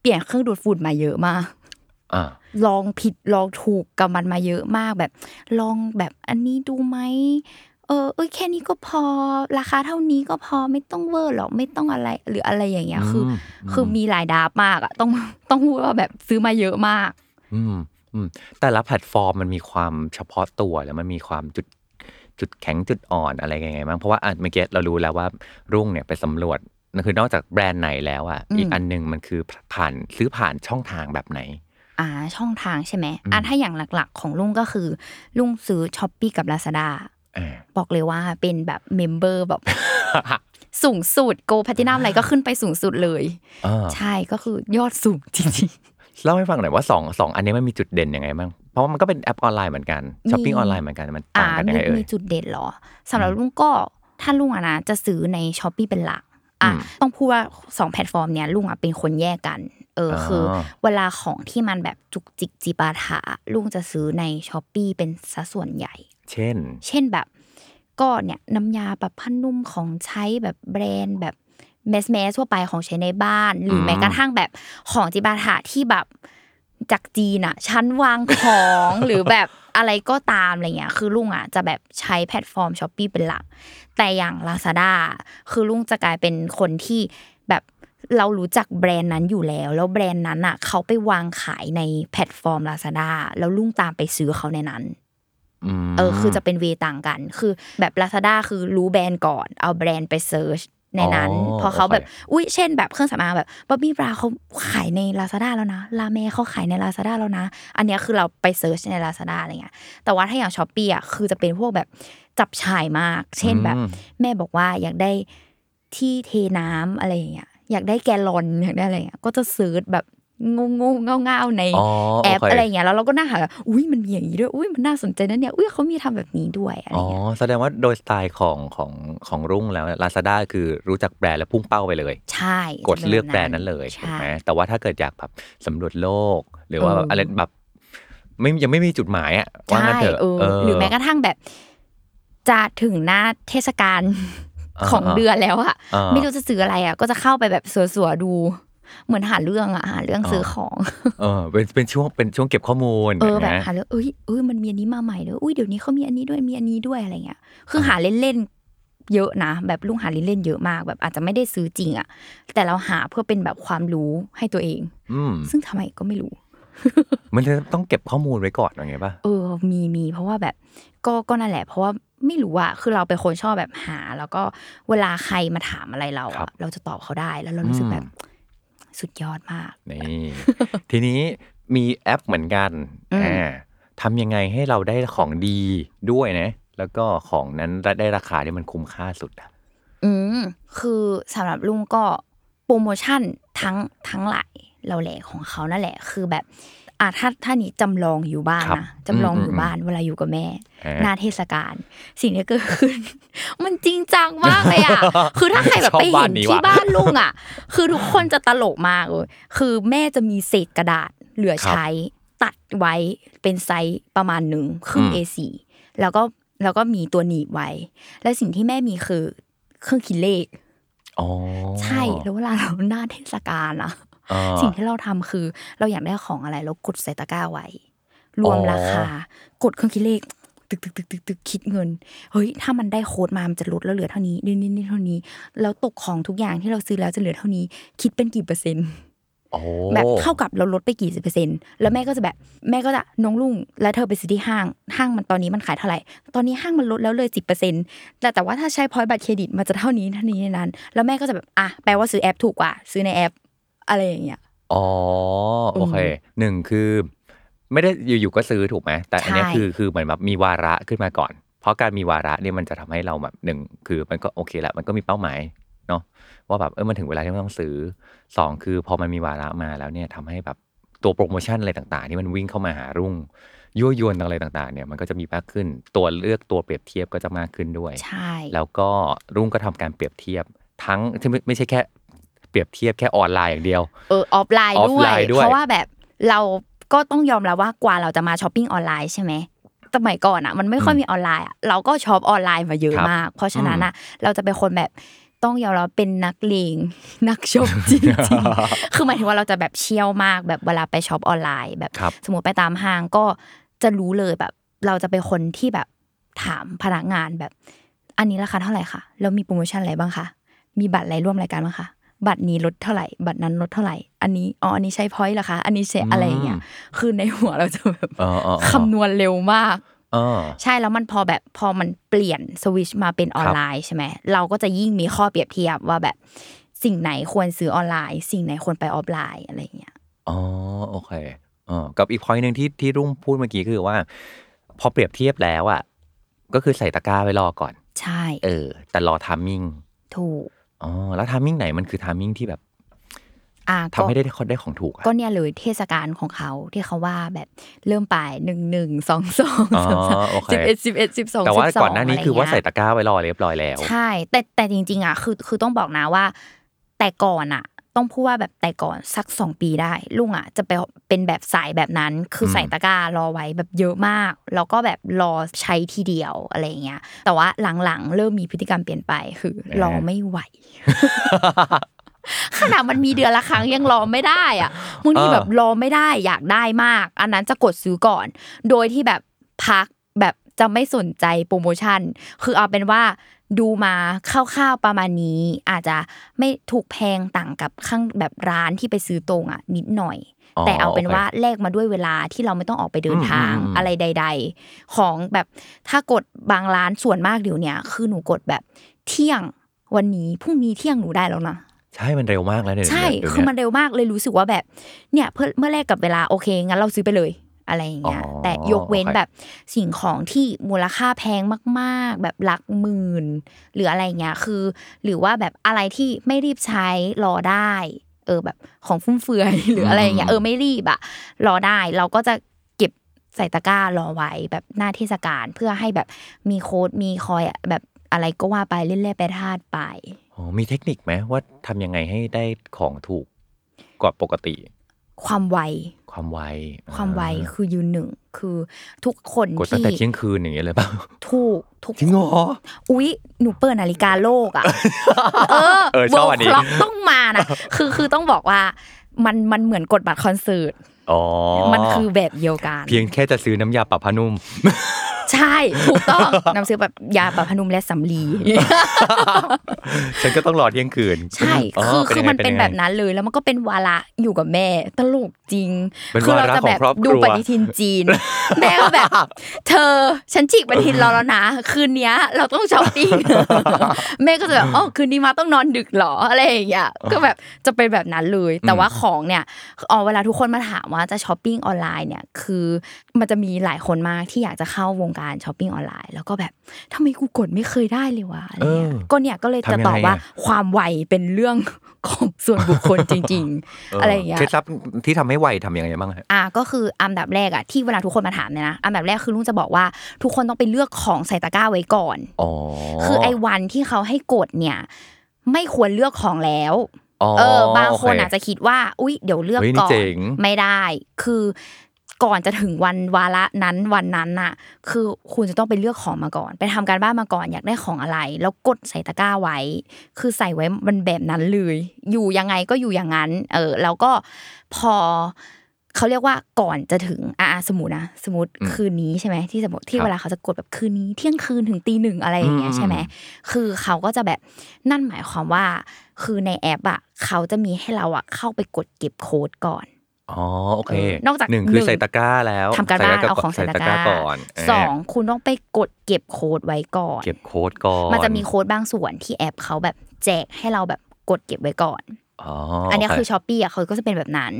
[SPEAKER 3] เปลี่ยนเครื่องดูดฝุ่นมาเยอะมาก
[SPEAKER 2] อ่า
[SPEAKER 3] ลองผิดลองถูกกับมันมาเยอะมากแบบ ลองแบบอันนี้ดูไหมเออเอ้ยแค่นี้ก็พอราคาเท่านี้ก็พอไม่ต้องเวอร์หรอกไม่ต้องอะไร หรืออะไรอย่างเงี้ยคืออ
[SPEAKER 2] ม
[SPEAKER 3] คือมีหลายดาบมากอะต้องต้องพูดว่าแบบซื้อมาเยอะมาก
[SPEAKER 2] อืมอืมแต่ละแพลตฟอร์มมันมีความเฉพาะตัวแล้วมันมีความจุด จุดแข็งจุดอ่อนอะไรยังไงบ้างเพราะว่าอะเมื่อกี้เรารู้แล้วว่ารุ่งเนี่ยไปสำรวจนั่นคือนอกจากแบรนด์ไหนแล้วอะ
[SPEAKER 3] อืม
[SPEAKER 2] อีกอันหนึ่งมันคือผ่านซื้อผ่านช่องทางแบบไหน
[SPEAKER 3] อ่าช่องทางใช่ไหมอะถ้าอย่างหลักๆ ของรุ่งก็คือ รุ่งซื้อ Shopee กับลาซาด้า
[SPEAKER 2] อ่า
[SPEAKER 3] บอกเลยว่าเป็นแบบ member แบบสูงสุด gold platinum อะไรก็ขึ้นไปสูงสุดเลย
[SPEAKER 2] อ่า
[SPEAKER 3] ใช่ก็คือยอดสูงจริง
[SPEAKER 2] เล่าให้ฟังหน่อยว่าสองสองอันนี้มันมีจุดเด่นยังไงบ้าง เพราะว่ามันก็เป็นแอปออนไลน์เหมือนกันช้อปปิ้งออนไลน์เหมือนกันมัน
[SPEAKER 3] ๆอ่า
[SPEAKER 2] ต่างกันยัง
[SPEAKER 3] มี
[SPEAKER 2] ไงเอ่ย
[SPEAKER 3] มีจุดเด่นเหรอสำหรับรุ่งก็ถ้ารุ่งอะนะจะซื้อใน Shopee เป็นหลักอะ
[SPEAKER 2] อืม
[SPEAKER 3] ต้องพูดว่าสองแพลตฟอร์มเนี้ยรุ่งอะเป็นคนแยกกันเอออ
[SPEAKER 2] อ
[SPEAKER 3] คือ เวลาของที่มันแบบจุกจิกจิปาถะรุ่งจะซื้อใน Shopee เป็นสัดส่วนใหญ่
[SPEAKER 2] เช่น
[SPEAKER 3] เช่นแบบ ก็เนี่ยน้ำยาแบบผ้านุ่มของใช้แบบแบรนด์แบบ mass mass ทั่วไปของใช้ในบ้าน หรืออ
[SPEAKER 2] ม
[SPEAKER 3] แม้กระทั่งแบบของจิปาถะที่แบบ จากจีนอะชั้นวางของหรือแบบอะไรก็ตามอะไรเงี้ยคือรุ่งอะจะแบบใช้แพลตฟอร์ม Shopee เป็นหลัก แต่อย่าง Lazada คือรุ่งจะกลายเป็นคนที่แบบเรารู้จักแบรนด์นั้นอยู่แล้ว แล้วแบรนด์นั้นอะเขาไปวางขายในแพลตฟอร์ม Lazada แล้วรุ่งตามไปซื้อเขาในนั้น
[SPEAKER 2] ม
[SPEAKER 3] เออคือจะเป็น way ต่างกัน คือแบบ Lazada คือรู้แบรนด์ก่อน เอาแบรนด์ไป search ในนั้น
[SPEAKER 2] อ๋อ
[SPEAKER 3] พอเขาแบบ
[SPEAKER 2] โอเค
[SPEAKER 3] อุ้ยเช่นแบบเครื่องสำอางแบบ Bobbi Brown เขาขายใน Lazada แล้วนะ La Mer เขาขายใน Lazada แล้วนะ อันเนี้ยคือเราไป search ใน Lazada อะไรเงี้ยแต่ว่าถ้าอย่าง Shopee อะคือจะเป็นพวกแบบจับฉ่ายมาก เช่นแบบ
[SPEAKER 2] อืม
[SPEAKER 3] แม่บอกว่าอยากได้ที่เทน้ำอะไรอย่างเงี้ยอยากได้แกลลอนอยากได้อะไรเงี้ยก็จะ search แบบ งงงๆเง่าๆใน
[SPEAKER 2] อ๋อ
[SPEAKER 3] แอป
[SPEAKER 2] โเค
[SPEAKER 3] อะไรอย่างเงี้ยแล้วเราก็นั่งหาอุ้ยมันมีอย่างนี้ด้วยอุ้ยมันน่าสนใจนะเนี่ยอุ้ยเขามีทำแบบนี้ด้วยอะไร
[SPEAKER 2] อ๋อ
[SPEAKER 3] เงี้ย
[SPEAKER 2] แสดงว่าโดยสไตล์ของของของรุ่งแล้ว Lazada คือรู้จักแบรนด์แล้วพุ่งเป้าไปเลย
[SPEAKER 3] ใช่
[SPEAKER 2] กดเลือกแบรนด์นั้นเลยถูก
[SPEAKER 3] ใช่
[SPEAKER 2] ไหมแต่ว่าถ้าเกิดอยากแบบสำรวจโลก หรือว่า
[SPEAKER 3] เอออ
[SPEAKER 2] อะไรแบบไม่ยังไม่มีจุดหมายอะว่า
[SPEAKER 3] ใช่
[SPEAKER 2] งั้นเถอะ
[SPEAKER 3] เออ
[SPEAKER 2] เออ
[SPEAKER 3] หรือแม้กระทั่งแบบ จะถึงหน้าเทศกาล
[SPEAKER 2] อ่า
[SPEAKER 3] ของเดือนแล้วอะ
[SPEAKER 2] อ่า
[SPEAKER 3] ไม่รู้จะซื้ออะไรอะก็จะเข้าไปแบบสัวๆดู เหมือนหาเรื่องอะหาเรื่องซื้อของ
[SPEAKER 2] เออเป็นเป็นช่วงเป็นช่วงเก็บข้อมูล
[SPEAKER 3] เออแบบ
[SPEAKER 2] นะ
[SPEAKER 3] หาเรื่องเอ้ยเอ้ยมันมีอันนี้มาใหม่เลยอุ้ยเดี๋ยวนี้เขามีอันนี้ด้วยมีอันนี้ด้วยอะไรเงี้ย คือหาเล่นๆเยอะนะแบบลุงหาเล่นๆเยอะมาก แบบอาจจะไม่ได้ซื้อจริงอะแต่เราหาเพื่อเป็นแบบความรู้ให้ตัวเอง
[SPEAKER 2] อืม
[SPEAKER 3] ซึ่งทำไมก็ไม่รู้
[SPEAKER 2] มันจะต้องเก็บข้อมูลไว้ก่อนอย่างไงป่ะ
[SPEAKER 3] เออมีมีเพราะว่าแบบก็ก็นั่นแหละ เพราะว่าไม่รู้อะคือเราเป็นคนชอบแบบหา แล้วก็เวลาใครมาถามอะไรเรา
[SPEAKER 2] ครั
[SPEAKER 3] อะ
[SPEAKER 2] บ
[SPEAKER 3] เราจะตอบเขาได้แล้วเรารู้สึก
[SPEAKER 2] อืม
[SPEAKER 3] แบบ สุดยอดมาก
[SPEAKER 2] นี่ ทีนี้มีแอปเหมือนกัน
[SPEAKER 3] อืม
[SPEAKER 2] อ่าทำยังไงให้เราได้ของดีด้วยนะ แล้วก็ของนั้นได้ราคาที่มันคุ้มค่าสุดอะ
[SPEAKER 3] อืมคือสำหรับลุงก็โปรโมชั่นทั้งทั้งหลายเราแหละของเขานั่นแหละ คือแบบ อะถ้าถ้านี้จำลองอยู่บ้าน
[SPEAKER 2] ครับ
[SPEAKER 3] นะจำลองอยู่
[SPEAKER 2] อืม
[SPEAKER 3] บ้านเวลาอยู่กับแม่
[SPEAKER 2] เออ
[SPEAKER 3] หน้าเทศกาลสิ่งที่เกิดขึ้น มันจริงจังมากเลยอะคือถ้าใครแบบ
[SPEAKER 2] ชอบ
[SPEAKER 3] ไป
[SPEAKER 2] บ้า
[SPEAKER 3] เห็
[SPEAKER 2] น
[SPEAKER 3] น
[SPEAKER 2] นี้
[SPEAKER 3] ที่
[SPEAKER 2] ว่ะ
[SPEAKER 3] บ้านลุงอะ คือทุกคนจะตลกมากเลยคือแม่จะมีเศษกระดาษเหลือใช้ตัดไว้เป็นไซส์ประมาณหนึ่งครึ่ง A4 แล้วก็แล้วก็มีตัวหนีบไว้ และสิ่งที่แม่มีคือเครื่องคิดเลข
[SPEAKER 2] อ๋อ
[SPEAKER 3] ใช่แล้วเวลาเราหน้าเทศกาลอะ
[SPEAKER 2] อ่า
[SPEAKER 3] สิ่งที่เราทำคือ เราอยากได้ของอะไรเรากดใส่ตะกร้าไว้ รวม
[SPEAKER 2] อ๋อ
[SPEAKER 3] ราคากดเครื่องคิดเลขตึกตึกตึกตึกตึกคิดเงิน เฮ้ย ถ้ามันได้โค้ดมา มันจะลดแล้วเหลือเท่านี้นี่นี่นี่เท่านี้ แล้วตกของทุกอย่างที่เราซื้อแล้วจะเหลือเท่านี้ คิดเป็นกี่เปอร์เซ็นต์
[SPEAKER 2] โอ้
[SPEAKER 3] แบบเท่ากับเราลดไปกี่สิบเปอร์เซ็นต์แล้วแม่ก็จะแบบแม่ก็จะน้องรุ่งแล้วเธอไปซื้อที่ห้าง ห้างมันตอนนี้มันขายเท่าไหร่ ตอนนี้ห้างมันลดแล้วเลยสิบเปอร์เซ็นต์แต่แต่ว่าถ้าใช้ point บัตรเครดิตมันจะเท่านี้เท่านี้ในนั้น แล้วแม่ก็จะแบบอะแปลว่าซื้อแอปถูกกว่า ซื้อในแอป อะไรอย่างเงี้ย
[SPEAKER 2] อ๋อโอเคหนึ่งคือ ไม่ได้อยู่ๆก็ซื้อถูกไหมแต่อันเนี้ย
[SPEAKER 3] ใช่
[SPEAKER 2] คือคือเหมือนแบบมีวาระขึ้นมาก่อน เพราะการมีวาระเนี่ยมันจะทำให้เราแบบหนึ่งคือมันก็โอเคละมันก็มีเป้าหมายเนาะว่าแบบเออมันถึงเวลาที่มันต้องซื้อสองคือพอมันมีวาระมาแล้วเนี่ยทำให้แบบตัวโปรโมชั่นอะไรต่างๆที่มันวิ่งเข้ามาหารุ่งยั่วยวนอะไรต่างๆเนี่ยมันก็จะมีมากขึ้น ตัวเลือกตัวเปรียบเทียบก็จะมากขึ้นด้วย
[SPEAKER 3] ใช่
[SPEAKER 2] แล้วก็รุ่งก็ทำการเปรียบเทียบทั้งที่ไม่ไม่ใช่แค่เป รียบเทียบแค่ออนไลน์อย่างเดียว
[SPEAKER 3] เออออฟไลน์
[SPEAKER 2] ออฟ
[SPEAKER 3] ด้วย
[SPEAKER 2] ไลน์ด้วย
[SPEAKER 3] เพราะว่าแบบเราก็ต้องยอมรับว่ากว่าเราจะมาช้อปปิ้งออนไลน์ใช่ไหมสมัยก่อนอะมันไม่ค่อยมีออนไลน์อะเราก็ช็อปออนไลน์มาเยอะ
[SPEAKER 2] ครับ
[SPEAKER 3] มาก เพราะฉะนั้นอะเราจะเป็นคนแบบต้องยอมรับเป็นนักเลงนักช็อปจริงๆคือหมายถึงว่าเราจะแบบเชี่ยวมากแบบเวลาไปช็อปออนไลน์แบบ
[SPEAKER 2] ครับ
[SPEAKER 3] สมมติไปตามห้างก็จะรู้เลยแบบ เราจะเป็นคนที่แบบถามพนักงานแบบ อันนี้ราคาเท่าไหร่คะแล้วมีโปรโมชั่นอะไรบ้างคะมีบัตรอะไรร่วมรายการบ้างคะ บัตรนี้ลดเท่าไหร่ บัตรนั้นลดเท่าไหร่ อันนี้อ๋ออันนี้ใช้ point เหรอคะ อันนี้ใช้อะไรอย่างเงี้ยคือในหัวเราจะแบบ
[SPEAKER 2] เออเออเออ
[SPEAKER 3] คำนวณเร็วมาก
[SPEAKER 2] เออ
[SPEAKER 3] ใช่แล้วมันพอแบบพอมันเปลี่ยนสวิชมาเป็นออนไลน์ใช่ไหมเราก็จะยิ่งมีข้อเปรียบเทียบว่าแบบสิ่งไหนควรซื้อออนไลน์ สิ่งไหนควรไปออฟไลน์อะไรอย่างเงี้ย
[SPEAKER 2] อ๋อโอเคเออกับอีกพอยหนึ่งที่ที่รุ่งพูดเมื่อกี้คือว่า พอเปรียบเทียบแล้วอะก็คือใส่ตะกร้าไว้รอก่อน
[SPEAKER 3] ใช่
[SPEAKER 2] เออ แต่รอ timing
[SPEAKER 3] ถูก
[SPEAKER 2] อ๋อ แล้ว timing ไหนมันคือ timing ที่แบบ
[SPEAKER 3] อะ
[SPEAKER 2] ทำ
[SPEAKER 3] ก็
[SPEAKER 2] ให้ได้ได้ของถูกอะ
[SPEAKER 3] ก็เนี่ยเลยเทศกาลของเขาที่เขาว่าแบบเริ่มไปหนึ่งหนึ่งสองสอง
[SPEAKER 2] อ๋อ
[SPEAKER 3] สามสาม
[SPEAKER 2] โอเค
[SPEAKER 3] สิบเอ็ดสิบเอ็ดสิบสอง
[SPEAKER 2] แต่ว่า
[SPEAKER 3] สิบสอง
[SPEAKER 2] ก่อนหน้านี้คือว่าใส่ะ
[SPEAKER 3] ไรเงี้ย
[SPEAKER 2] ตะกร้าไว้รอเรียบร้อยแล้ว
[SPEAKER 3] ใช่ แต่แต่จริง ๆอะคือคือต้องบอกนะว่า แต่ก่อนอะ ต้องพูดว่าแบบแต่ก่อนสักสองปีได้ ลุงอะจะไปเป็นแบบสายแบบนั้น คืออ
[SPEAKER 2] ม
[SPEAKER 3] ใส่ตะกร้ารอไว้แบบเยอะมาก แล้วก็แบบรอใช้ทีเดียวอะไรอย่างเงี้ย แต่ว่าหลังๆ เริ่มมีพฤติกรรมเปลี่ยนไปคือรอไม่ไหวขนาดมันมีเดือนละครั้งยังรอไม่ได้อะบางที
[SPEAKER 2] เออ
[SPEAKER 3] แบบรอไม่ได้อยากได้มาก อันนั้นจะกดซื้อก่อน โดยที่แบบพักแบบจะไม่สนใจโปรโมชั่น คือเอาเป็นว่า ดูมาคร่าวๆประมาณนี้ อาจจะไม่ถูกแพงต่างกับข้างแบบร้านที่ไปซื้อตรงอะนิดหน่อย
[SPEAKER 2] อ๋อ
[SPEAKER 3] แต่เอาเป็น
[SPEAKER 2] โอเค
[SPEAKER 3] ว่าแลกมาด้วยเวลาที่เราไม่ต้องออกไปเดินทาง
[SPEAKER 2] อืมอืมอืม
[SPEAKER 3] อะไรใด ๆ ของแบบถ้ากดบางร้านส่วนมากเดี๋ยวเนี้ยคือหนูกดแบบเที่ยงวันนี้พรุ่งนี้เที่ยงหนูได้แล้วนะ
[SPEAKER 2] ใช่มันเร็วมากแล้วเนี่ย
[SPEAKER 3] ใช่
[SPEAKER 2] เดี๋ยว
[SPEAKER 3] คือ
[SPEAKER 2] เนี้ย
[SPEAKER 3] มันเร็วมากเลยรู้สึกว่าแบบเนี่ยเพื่อเมื่อแลกกับเวลาโอเคงั้นเราซื้อไปเลย อะไรอย่างเงี้ย
[SPEAKER 2] อ๋อ
[SPEAKER 3] แต่ยกเว้น
[SPEAKER 2] โอเค
[SPEAKER 3] แบบสิ่งของที่มูลค่าแพงมากๆ แบบหลักหมื่นหรืออะไรเงี้ยคือ หรือว่าแบบอะไรที่ไม่รีบใช้รอได้ เออแบบของฟุ่มเฟือยหรืออะไรเงี้ยเออไม่รีบอะรอได้เราก็จะเก็บใส่ตะกร้ารอไว้แบบหน้าเทศกาลเพื่อให้แบบมีโค้ดมีคอยอะแบบอะไรก็ว่าไปเล่นเล่ไปทาดไป
[SPEAKER 2] อ๋อมีเทคนิคไหมว่าทำยังไงให้ได้ของถูกกว่าปกติ
[SPEAKER 3] ความไว
[SPEAKER 2] ความไว
[SPEAKER 3] ความไว
[SPEAKER 2] อ่
[SPEAKER 3] คือยืนหนึ่งคือทุกคน
[SPEAKER 2] กดตั้ง
[SPEAKER 3] ที่
[SPEAKER 2] แต่เที่ยงคืนอย่างเงี้ยเลยเปล่า
[SPEAKER 3] ถูกทุก
[SPEAKER 2] จริงเหรอ
[SPEAKER 3] อุ๊ยหนูเปิดนาฬิกาโลกอะเออ
[SPEAKER 2] เออชอบอันนี้
[SPEAKER 3] โบว์คล็อกต้องมานะคือคือต้องบอกว่ามันมันเหมือนกดบัตรคอนเสิร์ต
[SPEAKER 2] อ๋อ
[SPEAKER 3] มันคือแบบเดียวกัน
[SPEAKER 2] เพียงแค่จะซื้อน้ำยาปรับผ้านุ่ม
[SPEAKER 3] ใช่ถูกต้องนำซื้อแบบยาปรับพนุมและสำลี
[SPEAKER 2] ฉันก็ต้องรอเที่ยงคืน
[SPEAKER 3] ใช่คือคือมันเป็น
[SPEAKER 2] ยังไง
[SPEAKER 3] แบบนั้นเลยแล้วมันก็เป็นวาระอยู่กับแม่ตลกจริง
[SPEAKER 2] เป็น
[SPEAKER 3] คื
[SPEAKER 2] วาระ
[SPEAKER 3] จะแบบ
[SPEAKER 2] ของครอบครัว
[SPEAKER 3] ดูปฏิทินจีน แม่ก็แบบ เธอฉันฉีกปฏิทินเราแล้วนะ คืนเนี้ยเราต้องช้อปปิ้งแม่ก็จะแบบอ๋อคืนนี้มาต้องนอนดึกเหรออะไรอย่างเงี้ยก็แบบจะเป็นแบบนั้นเลย แต่ว่าของเนี่ยอ๋อเวลาทุกคนมาถามว่าจะช้อปปิ้งออนไลน์เนี่ยคือมันจะมีหลายคนมากที่อยากจะเข้าวงการช้อปปิ้งออนไลน์ แล้วก็แบบทำไมกูกดไม่เคยได้เลยวะอะไรเงี้ย
[SPEAKER 2] เออ
[SPEAKER 3] ก็เนี่ยก็เลยจะตอบว่า
[SPEAKER 2] ทำยังไงอะ
[SPEAKER 3] ความไวเป็นเรื่องของส่วนบุคคลจริง ๆ อะไรอย่างเงี้ย
[SPEAKER 2] เคล็ดลับที่ทำให้ไวทำยังไงบ้างฮะ
[SPEAKER 3] อะก็คืออันดับแรกอะที่เวลาทุกคนมาถามเนี่ยนะอันดับแรกคือลุงจะบอกว่าทุกคนต้องไปเลือกของใส่ตะกร้าไว้ก่อน
[SPEAKER 2] อ๋อ
[SPEAKER 3] คือไอ้วันที่เขาให้กดเนี่ย ไม่ควรเลือกของแล้ว
[SPEAKER 2] อ๋อ
[SPEAKER 3] เออบางคน
[SPEAKER 2] โเอา
[SPEAKER 3] จจะคิดว่า อุ๊ยเดี๋ยวเลือก
[SPEAKER 2] เฮ้ยนี่
[SPEAKER 3] ก่อน
[SPEAKER 2] เจ๋ง
[SPEAKER 3] ไม่ได้ คือ ก่อนจะถึงวันวาระนั้นวันนั้นน่ะ คือคุณจะต้องไปเลือกของมาก่อน ไปทำการบ้านมาก่อนอยากได้ของอะไร แล้วกดใส่ตะกร้าไว้ คือใส่ไว้มันแบบนั้นเลย อยู่ยังไงก็อยู่อย่างนั้น เออ แล้วก็พอเขาเรียกว่าก่อนจะถึงอ่าสมมตินะสมมติคืนนี้ใช่ไหมที่สมมติที่
[SPEAKER 2] ครับ
[SPEAKER 3] เวลาเขาจะกดแบบคืนนี้ เที่ยงคืนถึงตีหนึ่งอะไรอย่างเงี้ยใช่ไหมคือเขาก็จะแบบนั่นหมายความว่า คือในแอปอะเขาจะมีให้เราอะเข้าไปกดเก็บโค้ดก่อน
[SPEAKER 2] อ๋อโอเค
[SPEAKER 3] เออนอกจาก
[SPEAKER 2] หนึ่ง
[SPEAKER 3] หนึ่
[SPEAKER 2] คืองใส่ตะกร้าแล้ว
[SPEAKER 3] ทำการบ้าน
[SPEAKER 2] ใส่ตะ
[SPEAKER 3] เอาของใส่ตะกร้า
[SPEAKER 2] ก่อนเส
[SPEAKER 3] องคุณต้องไปกดเก็บโค้ดไว้ก่อน
[SPEAKER 2] เก็บโค้ดก่อน
[SPEAKER 3] มันจะมีโค้ดบางส่วนที่แอปเขาแบบแจกให้เราแบบกดเก็บไว้ก่อน
[SPEAKER 2] อ๋อ
[SPEAKER 3] อั
[SPEAKER 2] อั
[SPEAKER 3] นเนี้ยคือช้อปปี้อะเขาก็จะเป็นแบบนั้น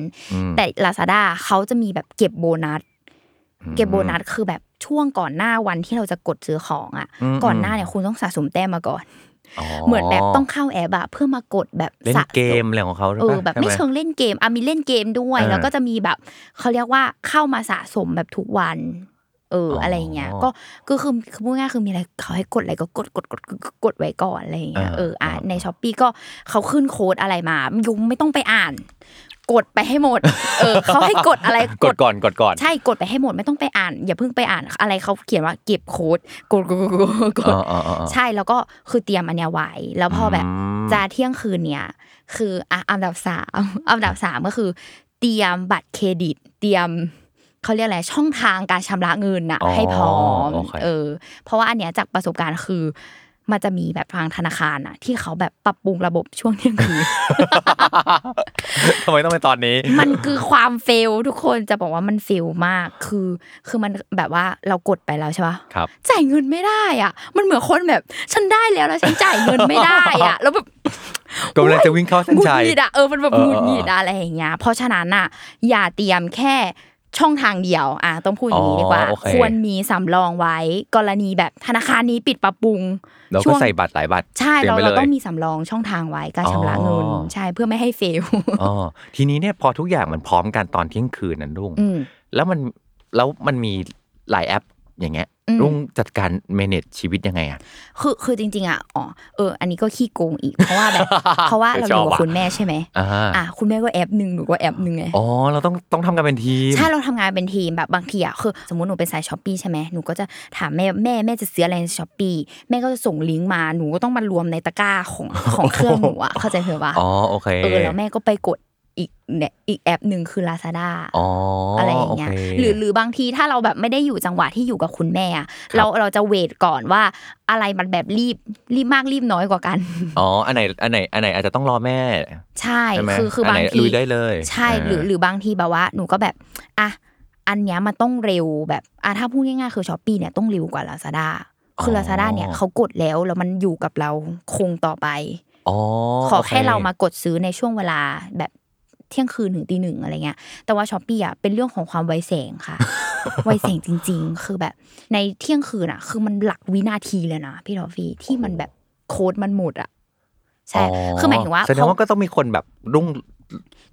[SPEAKER 2] ม
[SPEAKER 3] แต่ Lazada เขาจะมีแบบเก็บโบนัส
[SPEAKER 2] อืม
[SPEAKER 3] เก็บโบนัสคือแบบช่วงก่อนหน้าวันที่เราจะกดซื้อของอะ
[SPEAKER 2] อืม
[SPEAKER 3] ก่อนหน้าเนี่ยคุณต้องสะสมแต้มมาก่อน
[SPEAKER 2] อ๋อ
[SPEAKER 3] เหมือนแบบต้องเข้าแอปอะเพื่อมากดแบบ
[SPEAKER 2] เล่น
[SPEAKER 3] สะส
[SPEAKER 2] เกมอะไรของเขาหรือ
[SPEAKER 3] เอ
[SPEAKER 2] เป
[SPEAKER 3] อ
[SPEAKER 2] ล่า
[SPEAKER 3] แบบไม่
[SPEAKER 2] ใช่
[SPEAKER 3] เชิ
[SPEAKER 2] ห
[SPEAKER 3] งเล่นเกมอะมีเล่นเกมด้วย
[SPEAKER 2] เออ
[SPEAKER 3] แล้วก็จะมีแบบเขาเรียกว่าเข้ามาสะสมแบบทุกวันเออ
[SPEAKER 2] อ๋ออ
[SPEAKER 3] อะไรอย่างเงี้ยก็ก็คือคือพูดง่ายๆคือมีอะไรเขาให้กดอะไรก็กดกดกดกดกดกดไว้ก่อนอะไรอย่างเงี้ย
[SPEAKER 2] เออ
[SPEAKER 3] เอออะ
[SPEAKER 2] เออ
[SPEAKER 3] ในช้อปปีก็เขาขึ้นโค้ดอะไรมายุงไม่ต้องไปอ่าน กดไปให้หมด เออเขาให้กดอะไร
[SPEAKER 2] กดก่อนกดก่อน
[SPEAKER 3] ใช่กดไปให้หมดไม่ต้องไปอ่าน อย่าเพิ่งไปอ่านอะไรเขาเขียนว่าเก็บโค้ดกดกดกดกดกด
[SPEAKER 2] อ๋ออ๋ออ๋อ
[SPEAKER 3] ใช่แล้วก็คือเตรียมอันเนี้ยไว้แล้วพอแบบ
[SPEAKER 2] ม
[SPEAKER 3] จะเที่ยงคืนเนี่ยคืออะอันดับสามอันดับสามก็คือ เตรียมบัตรเครดิต เตรียมเขาเรียกอะไรช่องทางการชำระเงินน่ะ
[SPEAKER 2] อ๋อ
[SPEAKER 3] ให้พร้อม
[SPEAKER 2] โอเค
[SPEAKER 3] เออ เพราะว่าอันเนี้ยจากประสบการณ์คือ มันจะมีแบบทางธนาคารน่ะที่เขาแบบปรับปรุงระบบช่วงเที่ยงคืน
[SPEAKER 2] ทำไมต้องเป็นตอนนี้
[SPEAKER 3] มันคือความเฟลทุกคนจะบอกว่ามันเฟลมากคือ คือมันแบบว่าเรากดไปแล้วใช่ปะ
[SPEAKER 2] ครับ
[SPEAKER 3] จ่ายเงินไม่ได้อะ มันเหมือนคนแบบ ฉันได้แล้วแล้วฉันจ่ายเงินไม่ได้อะ แล้วแบบ
[SPEAKER 2] กำลังจะวิ่งเข้าเส้น
[SPEAKER 3] หงุด
[SPEAKER 2] ชัย
[SPEAKER 3] หงิดอะเออมันแบบ
[SPEAKER 2] เออ
[SPEAKER 3] หงุดหงิดอะอะไรอย่างเงี้ยเพราะฉะนั้นอะอย่าเตรียมแค่ ช่องทางเดียวอะต้องพูดอย่างนี้ดีกว่า
[SPEAKER 2] อ๋อโอเค
[SPEAKER 3] ควรมีสำรองไว้ กรณีแบบธนาคารนี้ปิดปรับปรุง
[SPEAKER 2] เรา
[SPEAKER 3] ช่
[SPEAKER 2] ก็
[SPEAKER 3] วง
[SPEAKER 2] ใส่บัตรหลายบัตร
[SPEAKER 3] ใช่
[SPEAKER 2] ตยม
[SPEAKER 3] เรา
[SPEAKER 2] ไว้
[SPEAKER 3] เรา
[SPEAKER 2] ลย
[SPEAKER 3] ต้องมีสำรองช่องทางไว้การชำระเงิน
[SPEAKER 2] อ๋อ
[SPEAKER 3] ใช่เพื่อไม่ให้เฟล
[SPEAKER 2] อ๋อทีนี้เนี่ยพอทุกอย่างมันพร้อมกันตอนเที่ยงคืนนั้นลุง
[SPEAKER 3] อืม
[SPEAKER 2] แล้วมันแล้วมันมีหลายแอปอย่างเงี้ย
[SPEAKER 3] อืม
[SPEAKER 2] รุ่งจัดการ manage ชีวิตยังไงอะ
[SPEAKER 3] คือคือจริง ๆอะอ๋อเออ อันนี้ก็ขี้โกงอีกเพราะว่าแบบเพราะว่าเราอยู่กับ
[SPEAKER 2] ชอบอะ
[SPEAKER 3] คุณแม่ใช่ไหม
[SPEAKER 2] อ่า
[SPEAKER 3] อะคุณแม่ก็แอปหนึ่งหนูก็แอปหนึ่งไง
[SPEAKER 2] อ๋อเราต้องต้องทำกันเป็นทีม
[SPEAKER 3] ใช่เราทำงานเป็นทีมแบบบางทีอะคือสมมติหนูเป็นสาย Shopee ใช่ไหมหนูก็จะถามแม่แม่แม่จะซื้ออะไรใน Shopee แม่ก็จะส่งลิงก์มาหนูก็ต้องมารวมในตะกร้าของของเครื่องหนูอะเข้าใจเถอะปะ
[SPEAKER 2] อ๋อโอเค
[SPEAKER 3] เออแล้วแม่ก็ไปกด อีกเนี่ยอีกแอปหนึ่งคือ Lazada
[SPEAKER 2] อ๋อ
[SPEAKER 3] อะ
[SPEAKER 2] อะไร
[SPEAKER 3] อย่างเงี้ย
[SPEAKER 2] โค
[SPEAKER 3] หรือหรือบางทีถ้าเราแบบไม่ได้อยู่จังหวะที่อยู่กับคุณแม่อะเราเราจะเวทก่อนว่าอะไรมันแบบรีบรีบมากรีบน้อยกว่ากัน
[SPEAKER 2] อ๋ออันไหนอันไหนอันไหนอาจจะต้องรอแม่
[SPEAKER 3] ใช่
[SPEAKER 2] ใช่ไหม
[SPEAKER 3] คือคือบาง
[SPEAKER 2] นไหน
[SPEAKER 3] ที
[SPEAKER 2] ลุยได้เลย
[SPEAKER 3] ใช่หรือหรือบางทีแบบว่าหนูก็แบบอะอันเนี้ยมันต้องเร็วแบบอะถ้าพูดง่ายๆคือช้อปปี้เนี่ยต้องเร็วกว่า Lazada คือ Lazada เนี่ยเขากดแล้วแล้วมันอยู่กับเราคงต่อไป
[SPEAKER 2] อ๋อ
[SPEAKER 3] ขอแค่
[SPEAKER 2] โค
[SPEAKER 3] เรามากดซื้อในช่วงเวลาแบบ เที่ยงคืนถึงตีหนึ่งอะไรเงี้ย แต่ว่า Shopee อะเป็นเรื่องของความไวแสงค่ะไวแสงจริง ๆ คือแบบในเที่ยงคืนอะ คือมันหลักวินาทีเลยนะพี่ทอฟฟี่ที่มันแบบโค้ดมันหมดอะใช่คือหมายถึงว่า
[SPEAKER 2] แสดงว่าก็ต้องมีคนแบบรุ่ง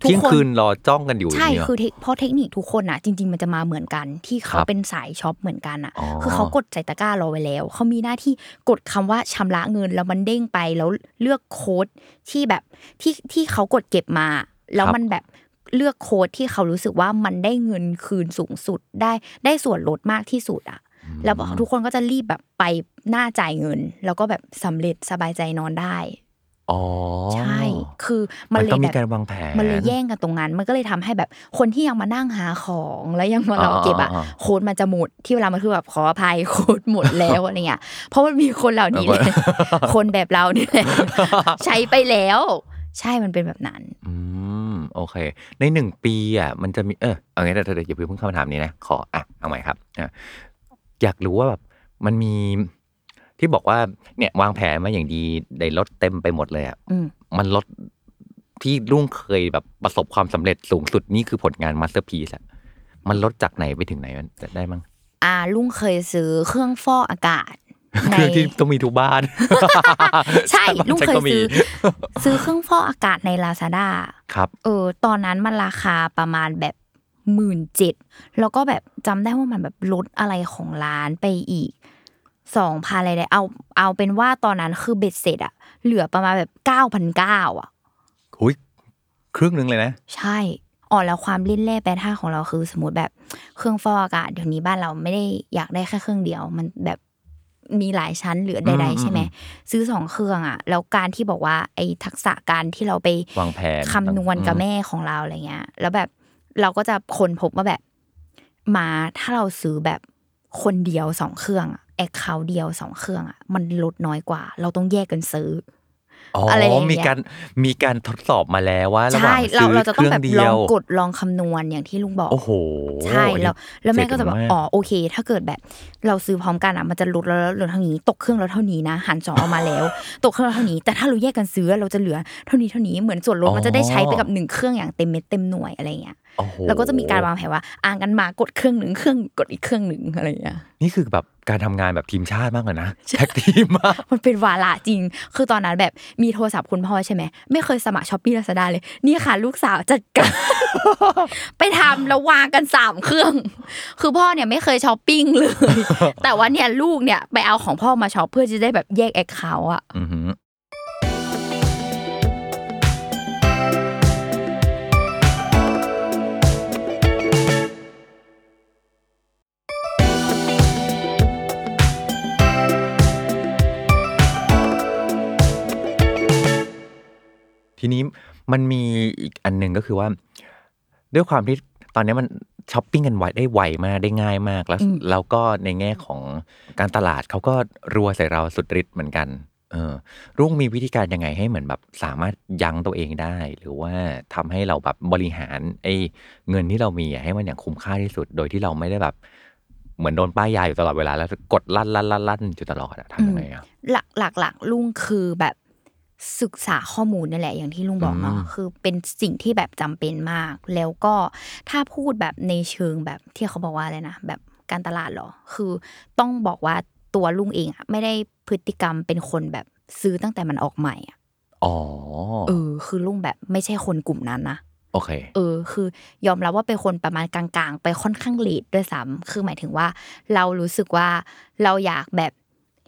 [SPEAKER 3] ทุกคน
[SPEAKER 2] เที่ยงคืนรอจ้องกันอยู่
[SPEAKER 3] ใช่
[SPEAKER 2] ย่างเงี้ย
[SPEAKER 3] คือเทคเพราะเทคนิคทุกคนอะ จริง ๆ มันจะมาเหมือนกัน ที่เขา
[SPEAKER 2] ครับ
[SPEAKER 3] เป็นสายช็อปเหมือนกันอะ
[SPEAKER 2] อ๋อ
[SPEAKER 3] คือเขากดใส่ตะกร้ารอไว้แล้ว เขามีหน้าที่กดคำว่าชำระเงินแล้วมันเด้งไปแล้วเลือกโค้ดที่แบบที่ที่เขากดเก็บมา แล้วมันแบบเลือกโค้ดที่เขารู้สึกว่ามันได้เงินคืนสูงสุดได้ได้ส่วนลดมากที่สุดอะ แล้วทุกคนก็จะรีบแบบไปหน้าจ่ายเงิน แล้วก็แบบสำเร็จสบายใจนอนได้
[SPEAKER 2] อ๋อ
[SPEAKER 3] ใช่ คือมั
[SPEAKER 2] มันน
[SPEAKER 3] เลย
[SPEAKER 2] ต้อง
[SPEAKER 3] แบ
[SPEAKER 2] มี
[SPEAKER 3] บ
[SPEAKER 2] การวางแผน
[SPEAKER 3] มันเลยแย่งกันตรงนั้น มันก็เลยทำให้แบบคนที่ยังมานั่งหาของแล้วยังมารอเก็บอะ
[SPEAKER 2] อ่า
[SPEAKER 3] โค้ดมันจะหมดที่เวลามันคือแบบขออภัยโค้ดหมดแล้วอะไรเงี้ยเพราะมันมีคนเหล่านี้เลยคนแบบเราเนี่ยแหละใช้ไปแล้ว ใช่มันเป็นแบบนั้น
[SPEAKER 2] อืมโอเค ในหนึ่งปีอะมันจะมีเออเอางี้เดี๋ยวเดี๋ยวอย่าเพิ่งเข้าคำถามนี้นะขออะเอาใหม่ครับอะอยากรู้ว่าแบบมันมีที่บอกว่าเนี่ยวางแผนมาอย่างดีได้ลดเต็มไปหมดเลยอะ
[SPEAKER 3] อืม
[SPEAKER 2] มันลดที่ลุงเคยแบบประสบความสำเร็จสูงสุดนี่คือผลงาน masterpiece อะมันลดจากไหนไปถึงไหนมันได้มั้ง
[SPEAKER 3] อ่าลุงเคยซื้อเครื่องฟอกอากาศใน
[SPEAKER 2] เครื่องที่ต้องมีทุกบ้าน
[SPEAKER 3] ใช่ลุงเคย
[SPEAKER 2] ก็มี
[SPEAKER 3] ซื้อซื้อเครื่องฟอกอากาศใน Lazada
[SPEAKER 2] ครับ
[SPEAKER 3] เออ ตอนนั้นมันราคาประมาณแบบหมื่นเจ็ดแล้วก็แบบจำได้ว่ามันแบบลดอะไรของร้านไปอีกสองพันอะไรได้เอาเอาเป็นว่าตอนนั้นคือเบ็ดเสร็จอะเหลือประมาณแบบเก้าพันเก้าอะ
[SPEAKER 2] หุยครึ่งหนึงเลยนะ
[SPEAKER 3] ใช่อ๋อแล้วความเล่นแร่แปรธาตุของเราคือ สมมติแบบเครื่องฟอกอากาศเดี๋ยวนี้บ้านเราไม่ได้อยากได้แค่เครื่องเดียว มันแบบ มีหลายชั้นหรือใด
[SPEAKER 2] อืม
[SPEAKER 3] ๆใช่ไหม
[SPEAKER 2] อืม
[SPEAKER 3] ซื้อสองเครื่องอะแล้วการที่บอกว่าไอ้ทักษะการที่เราไป
[SPEAKER 2] วางแผน
[SPEAKER 3] คำนวณกับ
[SPEAKER 2] อืม
[SPEAKER 3] แม่ของเราอะไรเงี้ย แล้วแบบเราก็จะค้นพบว่าแบบมาถ้าเราซื้อแบบคนเดียวสองเครื่องแอคเคาท์เดียวสองเครื่องอะมันลดน้อยกว่า เราต้องแยกกันซื้อ
[SPEAKER 2] อ๋อ
[SPEAKER 3] อะไรอย่างเงี้ย
[SPEAKER 2] มีการมีการทดสอบมาแล้วว่าระหว่าง
[SPEAKER 3] ใช่เรา
[SPEAKER 2] ซื้อ
[SPEAKER 3] เราจะ
[SPEAKER 2] เค
[SPEAKER 3] ต้อง
[SPEAKER 2] รื่อง
[SPEAKER 3] แบบ
[SPEAKER 2] เดี
[SPEAKER 3] ล
[SPEAKER 2] ย
[SPEAKER 3] อง
[SPEAKER 2] ว
[SPEAKER 3] กดลองคำนวณอย่างที่ลุงบอก
[SPEAKER 2] โอ้โห
[SPEAKER 3] ใช่แล้วแล้วแม่ก็จะแบบ
[SPEAKER 2] เจ๋งาก
[SPEAKER 3] อ๋อโอเค ถ้าเกิดแบบเราซื้อพร้อมกันอะมันจะลดแล้วลดเท่านี้ ตกเครื่องแล้วเท่านี้นะหันสองออกมาแล้ว ตกเครื่องแล้วเท่านี้ แต่ถ้าเราแยกกันซื้อเราจะเหลือเท่านี้เท่านี้เหมือนส่วนลดมันจะได้ใช้ไปกับหนึ่งเครื่องอย่างเต็มเม็ดเต็มหน่วยอะไรเงี้ย
[SPEAKER 2] โอ้โห
[SPEAKER 3] แล้วก็จะมีการวางแผนว่าอ่างกันมากดเครื่องหนึ่งเครื่องกดอีกเครื่องหนึ่งอะไรเงี้ย
[SPEAKER 2] นี่คือแบบ การทำงานแบบทีมชาติมากเลยนะtag teamมาก
[SPEAKER 3] มันเป็นวาระจริง คือตอนนั้นแบบมีโทรศัพท์คุณพ่อใช่ไหมไม่เคยสมัคร Shopee Lazada เลย นี่ค่ะ ลูกสาวจัดการไปทำแล้ววางกันสามเครื่อง คือพ่อเนี่ยไม่เคยช้อปปิ้งเลย แต่ว่าเนี่ยลูกเนี่ยไปเอาของพ่อมาช็อปเพื่อจะได้แบบแยก account อะ
[SPEAKER 2] ทีนี้มันมีอีกอันหนึ่งก็คือว่า ด้วยความที่ตอนนี้มันช้อปปิ้งกันไวได้ไวมากได้ง่ายมากแล้ว
[SPEAKER 3] อืม
[SPEAKER 2] แล้วก็ในแง่ของการตลาดเขาก็รัวใส่เราสุดฤทธิ์เหมือนกัน เออ รุ่งมีวิธีการยังไงให้เหมือนแบบสามารถยั้งตัวเองได้ หรือว่าทำให้เราแบบบริหารไอ้เงินที่เรามีอะให้มันอย่างคุ้มค่าที่สุด โดยที่เราไม่ได้แบบเหมือนโดนป้ายยาอยู่ตลอดเวลาแล้วกดลั่นลั่นลั่นลั่นอยู่ตลอดอะทำยังไงอะ
[SPEAKER 3] หลักหลักหลักลุงคือแบบ ศึกษาข้อมูลนี่แหละอย่างที่ลุงบอกเนาะ
[SPEAKER 2] อืม
[SPEAKER 3] คือเป็นสิ่งที่แบบจำเป็นมาก แล้วก็ถ้าพูดแบบในเชิงแบบที่เขาบอกว่าอะไรนะแบบการตลาดเหรอ คือต้องบอกว่าตัวลุงเองอะไม่ได้พฤติกรรมเป็นคนแบบซื้อตั้งแต่มันออกใหม่อะ
[SPEAKER 2] อ๋อ
[SPEAKER 3] เออ คือลุงแบบไม่ใช่คนกลุ่มนั้นนะ
[SPEAKER 2] โอเค
[SPEAKER 3] เออ คือยอมรับว่าเป็นคนประมาณกลางๆ ไปค่อนข้างเลดด้วยซ้ำคือหมายถึงว่า เรารู้สึกว่าเราอยากแบบ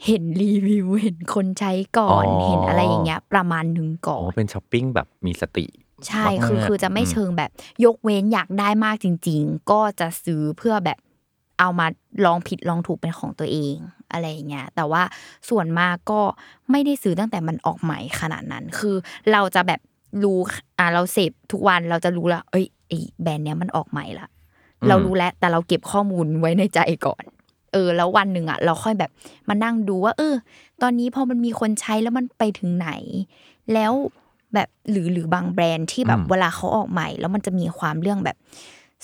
[SPEAKER 3] เห็นรีวิวเห็นคนใช้ก่อน
[SPEAKER 2] อ๋อ
[SPEAKER 3] เห็นอะไรอย่างเงี้ย ประมาณหนึ่งก่อ
[SPEAKER 2] อ๋อนเป็นช้อปปิ้งแบบมีสติ
[SPEAKER 3] ใช่
[SPEAKER 2] มากๆ
[SPEAKER 3] คือคือจะไม่
[SPEAKER 2] อืม
[SPEAKER 3] เชิงแบบยกเว้นอยากได้มากจริง ๆ ก็จะซื้อเพื่อแบบเอามาลองผิดลองถูกเป็นของตัวเองอะไรอย่างเงี้ยแต่ว่าส่วนมากก็ไม่ได้ซื้อตั้งแต่มันออกใหม่ขนาดนั้น คือเราจะแบบรู้อ่าเราเสพทุกวันเราจะรู้ละเอ้ยไอแบรนด์เนี้ยมันออกใหม่ละ
[SPEAKER 2] อืม
[SPEAKER 3] เรารู้แล้วแต่เราเก็บข้อมูลไว้ในใจก่อน เออ แล้ววันหนึ่งอะ เราค่อยแบบมานั่งดูว่า เออ ตอนนี้พอมันมีคนใช้แล้วมันไปถึงไหน แล้วแบบหรือหรือบางแบรนด์ที่แบบ
[SPEAKER 2] อืม
[SPEAKER 3] เวลาเขาออกใหม่ แล้วมันจะมีความเรื่องแบบ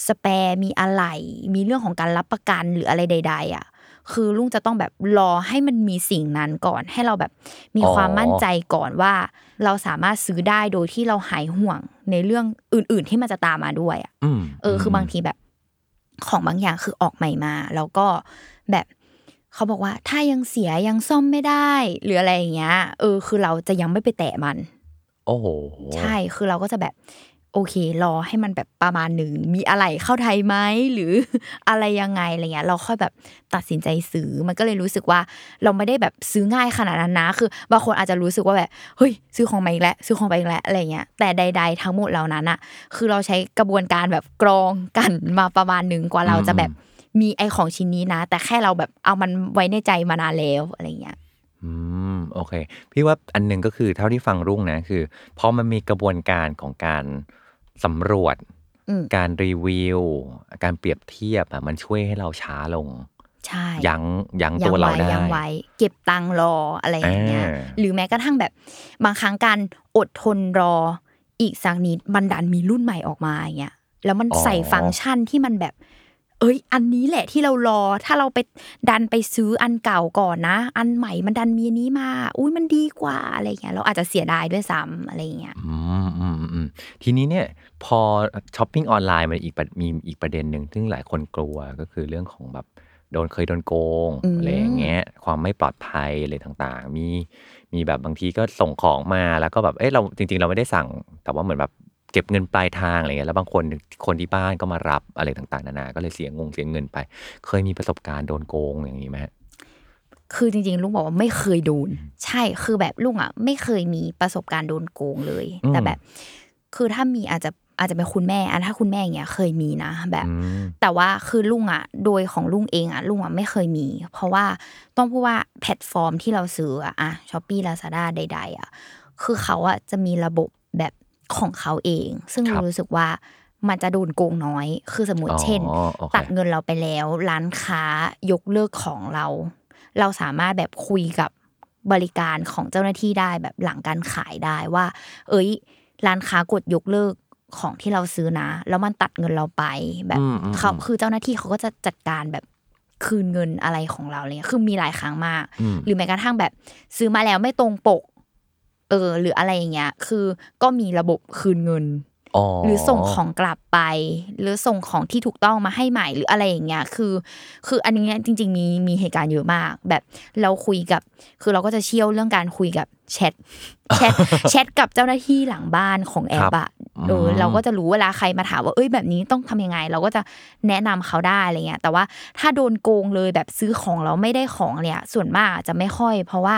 [SPEAKER 3] สแปร์มีอะไรมีเรื่องของการรับประกันหรืออะไรใด ๆ อะ คือลุงจะต้องแบบรอให้มันมีสิ่งนั้นก่อนให้เราแบบมีความมั่นใจก่อนว่า เราสามารถซื้อได้โดยที่เราหายห่วงในเรื่องอื่น ๆ ที่มันจะตามมาด้วยอะ
[SPEAKER 2] อืม
[SPEAKER 3] เออ คือบางทีแบบของบางอย่างคือออกใหม่มา แล้วก็ แบบเขาบอกว่าถ้ายังเสียยังซ่อมไม่ได้ หรืออะไรอย่างเงี้ย เออ คือเราจะยังไม่ไปแตะมัน
[SPEAKER 2] โอ้โห
[SPEAKER 3] ใช่ คือเราก็จะแบบ โอเค รอให้มันแบบประมาณหนึ่ง มีอะไรเข้าไทยไหมหรืออะไรยังไงอะไรเงี้ย เราค่อยแบบตัดสินใจซื้อ มันก็เลยรู้สึกว่า เราไม่ได้แบบซื้อง่ายขนาดนั้นนะ คือบางคนอาจจะรู้สึกว่าแบบ เฮ้ย ซื้อของมาอีกแล้ว ซื้อของไปอีกแล้วอะไรเงี้ย แต่ใด ๆ ทั้งหมดเหล่านั้นอะคือเราใช้กระบวนการแบบกรองกันมาประมาณหนึ่งกว่าเราจะแบบ มีไอของชิ้นนี้นะ แต่แค่เราแบบเอามันไว้ในใจมานานแล้วอะไรเงี้ย
[SPEAKER 2] อืมโอเค พี่ว่าอันหนึ่งก็คือเท่าที่ฟังรุ่งนะคือพอมันมีกระบวนการของการสำรวจ
[SPEAKER 3] อืม
[SPEAKER 2] การรีวิว การเปรียบเทียบอะมันช่วยให้เราช้าลง
[SPEAKER 3] ใช่
[SPEAKER 2] ยั้งยั้ง
[SPEAKER 3] ยั
[SPEAKER 2] ตัวเรา
[SPEAKER 3] ไว้
[SPEAKER 2] ได้
[SPEAKER 3] ยังไว้ เก็บตังค์รออะไรอย่างเงี้ย
[SPEAKER 2] อ่า
[SPEAKER 3] หรือแม้กระทั่งแบบบางครั้งการอดทนรอ อีกสักนิดมันดันมีรุ่นใหม่ออกมาอย่างเงี้ยแล้วมันใส่ฟังก์ชันที่มันแบบ เอ้ย อันนี้แหละที่เรารอ ถ้าเราไปดันไปซื้ออันเก่าก่อนนะ อันใหม่มันดันมีอันนี้มา อุ้ยมันดีกว่าอะไรเงี้ย เราอาจจะเสียดายด้วยซ้ำอะไรเงี้ย
[SPEAKER 2] อืมอืมอืมทีนี้เนี่ยพอช้อปปิ้งออนไลน์มันอีกประมีอีกประเด็นหนึ่งซึ่งหลายคนกลัวก็คือเรื่องของแบบโดนเคยโดนโกง
[SPEAKER 3] อืม
[SPEAKER 2] อะไรอย่างเงี้ย ความไม่ปลอดภัยอะไรต่างๆ มีมีแบบบางทีก็ส่งของมาแล้วก็แบบเอ้ยเราจริง ๆ เราไม่ได้สั่ง แต่ว่าเหมือนแบบ เก็บเงินปลายทางอะไรเงี้ยแล้วบางคนคนที่บ้านก็มารับอะไรต่างๆนานา ก็เลยเสียงงเสียเงินไป เคยมีประสบการณ์โดนโกงอย่างนี้ไหมฮะ
[SPEAKER 3] คือจริงๆลุงบอกว่าไม่เคยโดน ใช่คือแบบลุงอะ ไม่เคยมีประสบการณ์โดนโกงเลย
[SPEAKER 2] อืม
[SPEAKER 3] แต่แบบ คือถ้ามีอาจจะอาจจะเป็นคุณแม่อันถ้าคุณแม่อย่างเงี้ยเคยมีนะแบบ
[SPEAKER 2] อืม
[SPEAKER 3] แต่ว่าคือลุงอะ โดยของลุงเองอะลุงอะไม่เคยมี เพราะว่าต้องพูดว่าแพลตฟอร์มที่เราซื้ออะอะ Shopee Lazada ใด ๆ อะ คือเขาอะจะมีระบบแบบ ของเขาเอง ซึ่ง
[SPEAKER 2] ครับ
[SPEAKER 3] รู้สึกว่ามันจะโดนโกงน้อย คือสมมติเช่น
[SPEAKER 2] อ๋อโอเค
[SPEAKER 3] ตัดเงินเราไปแล้ว ร้านค้ายกเลิกของเรา เราสามารถแบบคุยกับบริการของเจ้าหน้าที่ได้แบบหลังการขายได้ว่า เอ้ย ร้านค้ากดยกเลิกของที่เราซื้อนะ แล้วมันตัดเงินเราไปแบบ
[SPEAKER 2] อืมอืม
[SPEAKER 3] เขา
[SPEAKER 2] อืม
[SPEAKER 3] คือเจ้าหน้าที่เขาก็จะจัดการแบบคืนเงินอะไรของเราเลยคือมีหลายครั้งมาก
[SPEAKER 2] อืม
[SPEAKER 3] หรือแม้กระทั่งแบบซื้อมาแล้วไม่ตรงปก เออ หรืออะไรอย่างเงี้ย คือก็มีระบบคืนเงิน
[SPEAKER 2] อ๋อ
[SPEAKER 3] หรือส่งของกลับไป หรือส่งของที่ถูกต้องมาให้ใหม่หรืออะไรอย่างเงี้ยคือ คืออันนี้จริง ๆ มีมีเหตุการณ์เยอะมาก แบบเราคุยกับ คือเราก็จะเชี่ยวเรื่องการคุยกับแชทแชทแชทกับเจ้าหน้าที่หลังบ้านของแอปอะเออเราก็จะรู้เวลาใครมาถามว่าเอ้ยแบบนี้ต้องทำยังไง เราก็จะแนะนำเขาได้อะไรเงี้ยแต่ว่าถ้าโดนโกงเลยแบบซื้อของเราไม่ได้ของเนี่ย ส่วนมากจะไม่ค่อย เพราะว่า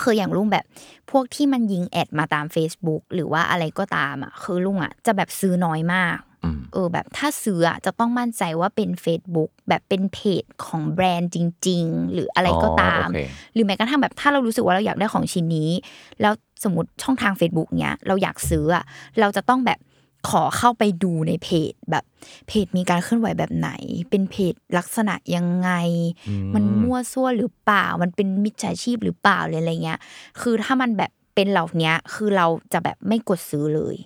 [SPEAKER 3] คืออย่างลุงแบบ พวกที่มันยิงแอดมาตาม Facebook หรือว่าอะไรก็ตามอะคือลุงอะจะแบบซื้อน้อยมาก
[SPEAKER 2] อืม
[SPEAKER 3] เออแบบถ้าซื้ออะจะต้องมั่นใจว่าเป็น Facebook แบบเป็นเพจของแบรนด์จริง ๆ หรืออะไรก็ตาม
[SPEAKER 2] อ๋อโอเค
[SPEAKER 3] หรือแม้กระทั่งแบบถ้าเรารู้สึกว่าเราอยากได้ของชิ้นนี้ แล้วสมมติช่องทาง Facebook เนี้ยเราอยากซื้ออะเราจะต้องแบบ ขอเข้าไปดูในเพจแบบเพจมีการเคลื่อนไหวแบบไหน เป็นเพจลักษณะยังไง
[SPEAKER 2] อืม
[SPEAKER 3] มันมั่วซั่วหรือเปล่า มันเป็นมิจฉาชีพหรือเปล่าเลยอะไรเงี้ย คือถ้ามันแบบเป็นเหล่าเนี้ยคือเราจะแบบไม่กดซื้อเลย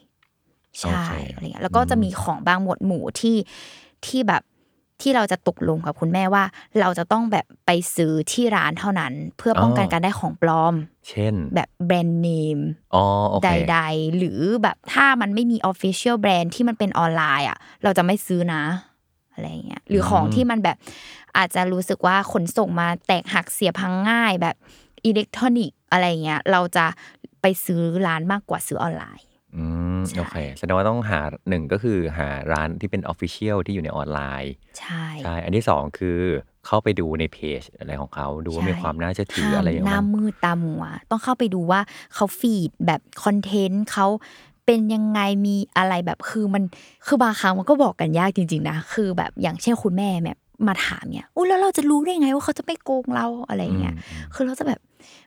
[SPEAKER 3] ใช่
[SPEAKER 2] โอเค
[SPEAKER 3] อะไรเงี้ยแล้วก็จะมีของบางหมวดหมู่ที่ที่แบบ ที่เราจะตกลงกับคุณแม่ว่า เราจะต้องแบบไปซื้อที่ร้านเท่านั้น เพื่อป้องกันการได้ของปลอม
[SPEAKER 2] เช่น
[SPEAKER 3] แบบแบรนด์เนม
[SPEAKER 2] อ๋อโอเค
[SPEAKER 3] ใดๆ หรือแบบถ้ามันไม่มี Official แบรนด์ที่มันเป็นออนไลน์อะ เราจะไม่ซื้อนะอะไรเงี้ยหรือของที่มันแบบอาจจะรู้สึกว่าขนส่งมาแตกหักเสียพังง่ายแบบอิเล็กทรอนิกส์อะไรเงี้ยเราจะไปซื้อร้านมากกว่าซื้อออนไลน์
[SPEAKER 2] อื ม
[SPEAKER 3] ใช่
[SPEAKER 2] โอเค แสดงว่าต้องหาหนึ่งก็คือหาร้านที่เป็น official ที่อยู่ในออนไลน์
[SPEAKER 3] ใช่
[SPEAKER 2] ใช่ อันที่สองคือเข้าไปดูในเพจอะไรของเขา ดูว่ามีความน่าเชื่อถืออะไรอย่าง
[SPEAKER 3] หน้า
[SPEAKER 2] นั้น
[SPEAKER 3] มืดตามัว ต้องเข้าไปดูว่าเขา feed แบบ content เขาเป็นยังไงมีอะไรแบบคือมันคือบางครั้งมันก็บอกกันยากจริง ๆ นะ คือแบบอย่างเช่นคุณแม่แบบมาถามเนี่ยอุ้ยแล้วเราจะรู้ได้ไงว่าเขาจะไม่โกงเราอะไรอย่างเงี้ยคือเราจะแบบ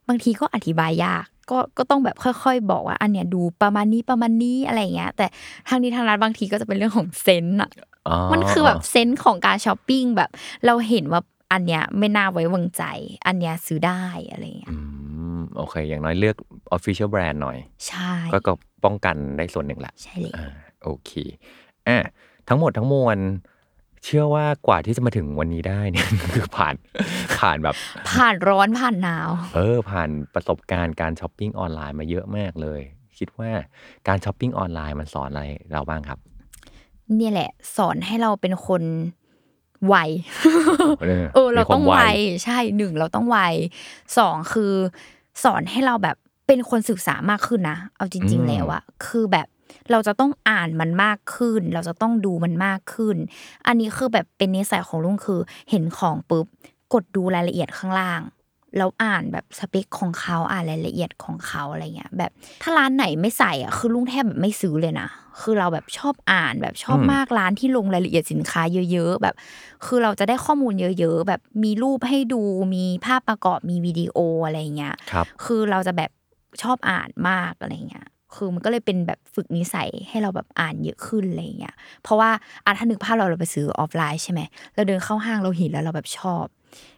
[SPEAKER 3] บางทีก็อธิบายยากก็ก็ต้องแบบค่อยๆ บอกว่าอันเนี้ยดูประมาณนี้ประมาณนี้อะไรอย่างเงี้ย แต่ทางนี้ทางนั้นบางทีก็จะเป็นเรื่องของ sense อะ
[SPEAKER 2] อ๋อ
[SPEAKER 3] มันคือแบบ sense ของการช้อปปิ้งแบบ เราเห็นว่าอันเนี้ยไม่น่าไว้วางใจ อันเนี้ยซื้อได้อะไรอย่างเงี้ย
[SPEAKER 2] อืมโอเค อย่างน้อยเลือก Official Brand หน่อย
[SPEAKER 3] ใช่
[SPEAKER 2] ก็ก็ป้องกันได้ส่วนหนึ่งแหละ
[SPEAKER 3] ใช่เลย
[SPEAKER 2] อ่าโอเคอะทั้งหมดทั้งมวล เชื่อว่ากว่าที่จะมาถึงวันนี้ได้เนี่ย คือผ่านผ่านแบบ
[SPEAKER 3] ผ่านร้อนผ่านหนาว
[SPEAKER 2] เออ ผ่านประสบการณ์การช้อปปิ้งออนไลน์มาเยอะมากเลย คิดว่าการช้อปปิ้งออนไลน์มันสอนอะไรเราบ้างครับ
[SPEAKER 3] เนี่ยแหละ สอนให้เราเป็นคนไว
[SPEAKER 2] เออ
[SPEAKER 3] เออเรา
[SPEAKER 2] มีคว
[SPEAKER 3] ต้อง
[SPEAKER 2] ม
[SPEAKER 3] ไวใช่หนึ่งเราต้องไวสองคือ สอนให้เราแบบเป็นคนศึกษามากขึ้นนะ เอาจริง ๆ แล้วอะคือแบบ เราจะต้องอ่านมันมากขึ้น เราจะต้องดูมันมากขึ้น อันนี้คือแบบเป็นนิสัยของลุงคือ เห็นของปุ๊บกดดูรายละเอียดข้างล่างแล้วอ่านแบบสเปคของเขาอ่านรายละเอียดของเขาอะไรเงี้ย แบบถ้าร้านไหนไม่ใส่อะคือลุงแทบแบบไม่ซื้อเลยนะคือเราแบบชอบอ่านแบบชอบ
[SPEAKER 2] อืม
[SPEAKER 3] มากร้านที่ลงรายละเอียดสินค้าเยอะ ๆ แบบ คือเราจะได้ข้อมูลเยอะ ๆ แบบมีรูปให้ดูมีภาพประกอบมีวิดีโออะไรเงี้ย
[SPEAKER 2] ครับ
[SPEAKER 3] คือเราจะแบบชอบอ่านมากอะไรเงี้ย คือมันก็เลยเป็นแบบฝึกนิสัยให้เราแบบอ่านเยอะขึ้นอะไรเงี้ยเพราะว่าอาถ้านึกภาพเราเราไปซื้อออฟไลน์ใช่ไหมเราเดินเข้าห้างเราเห็นแล้วเราแบบชอบ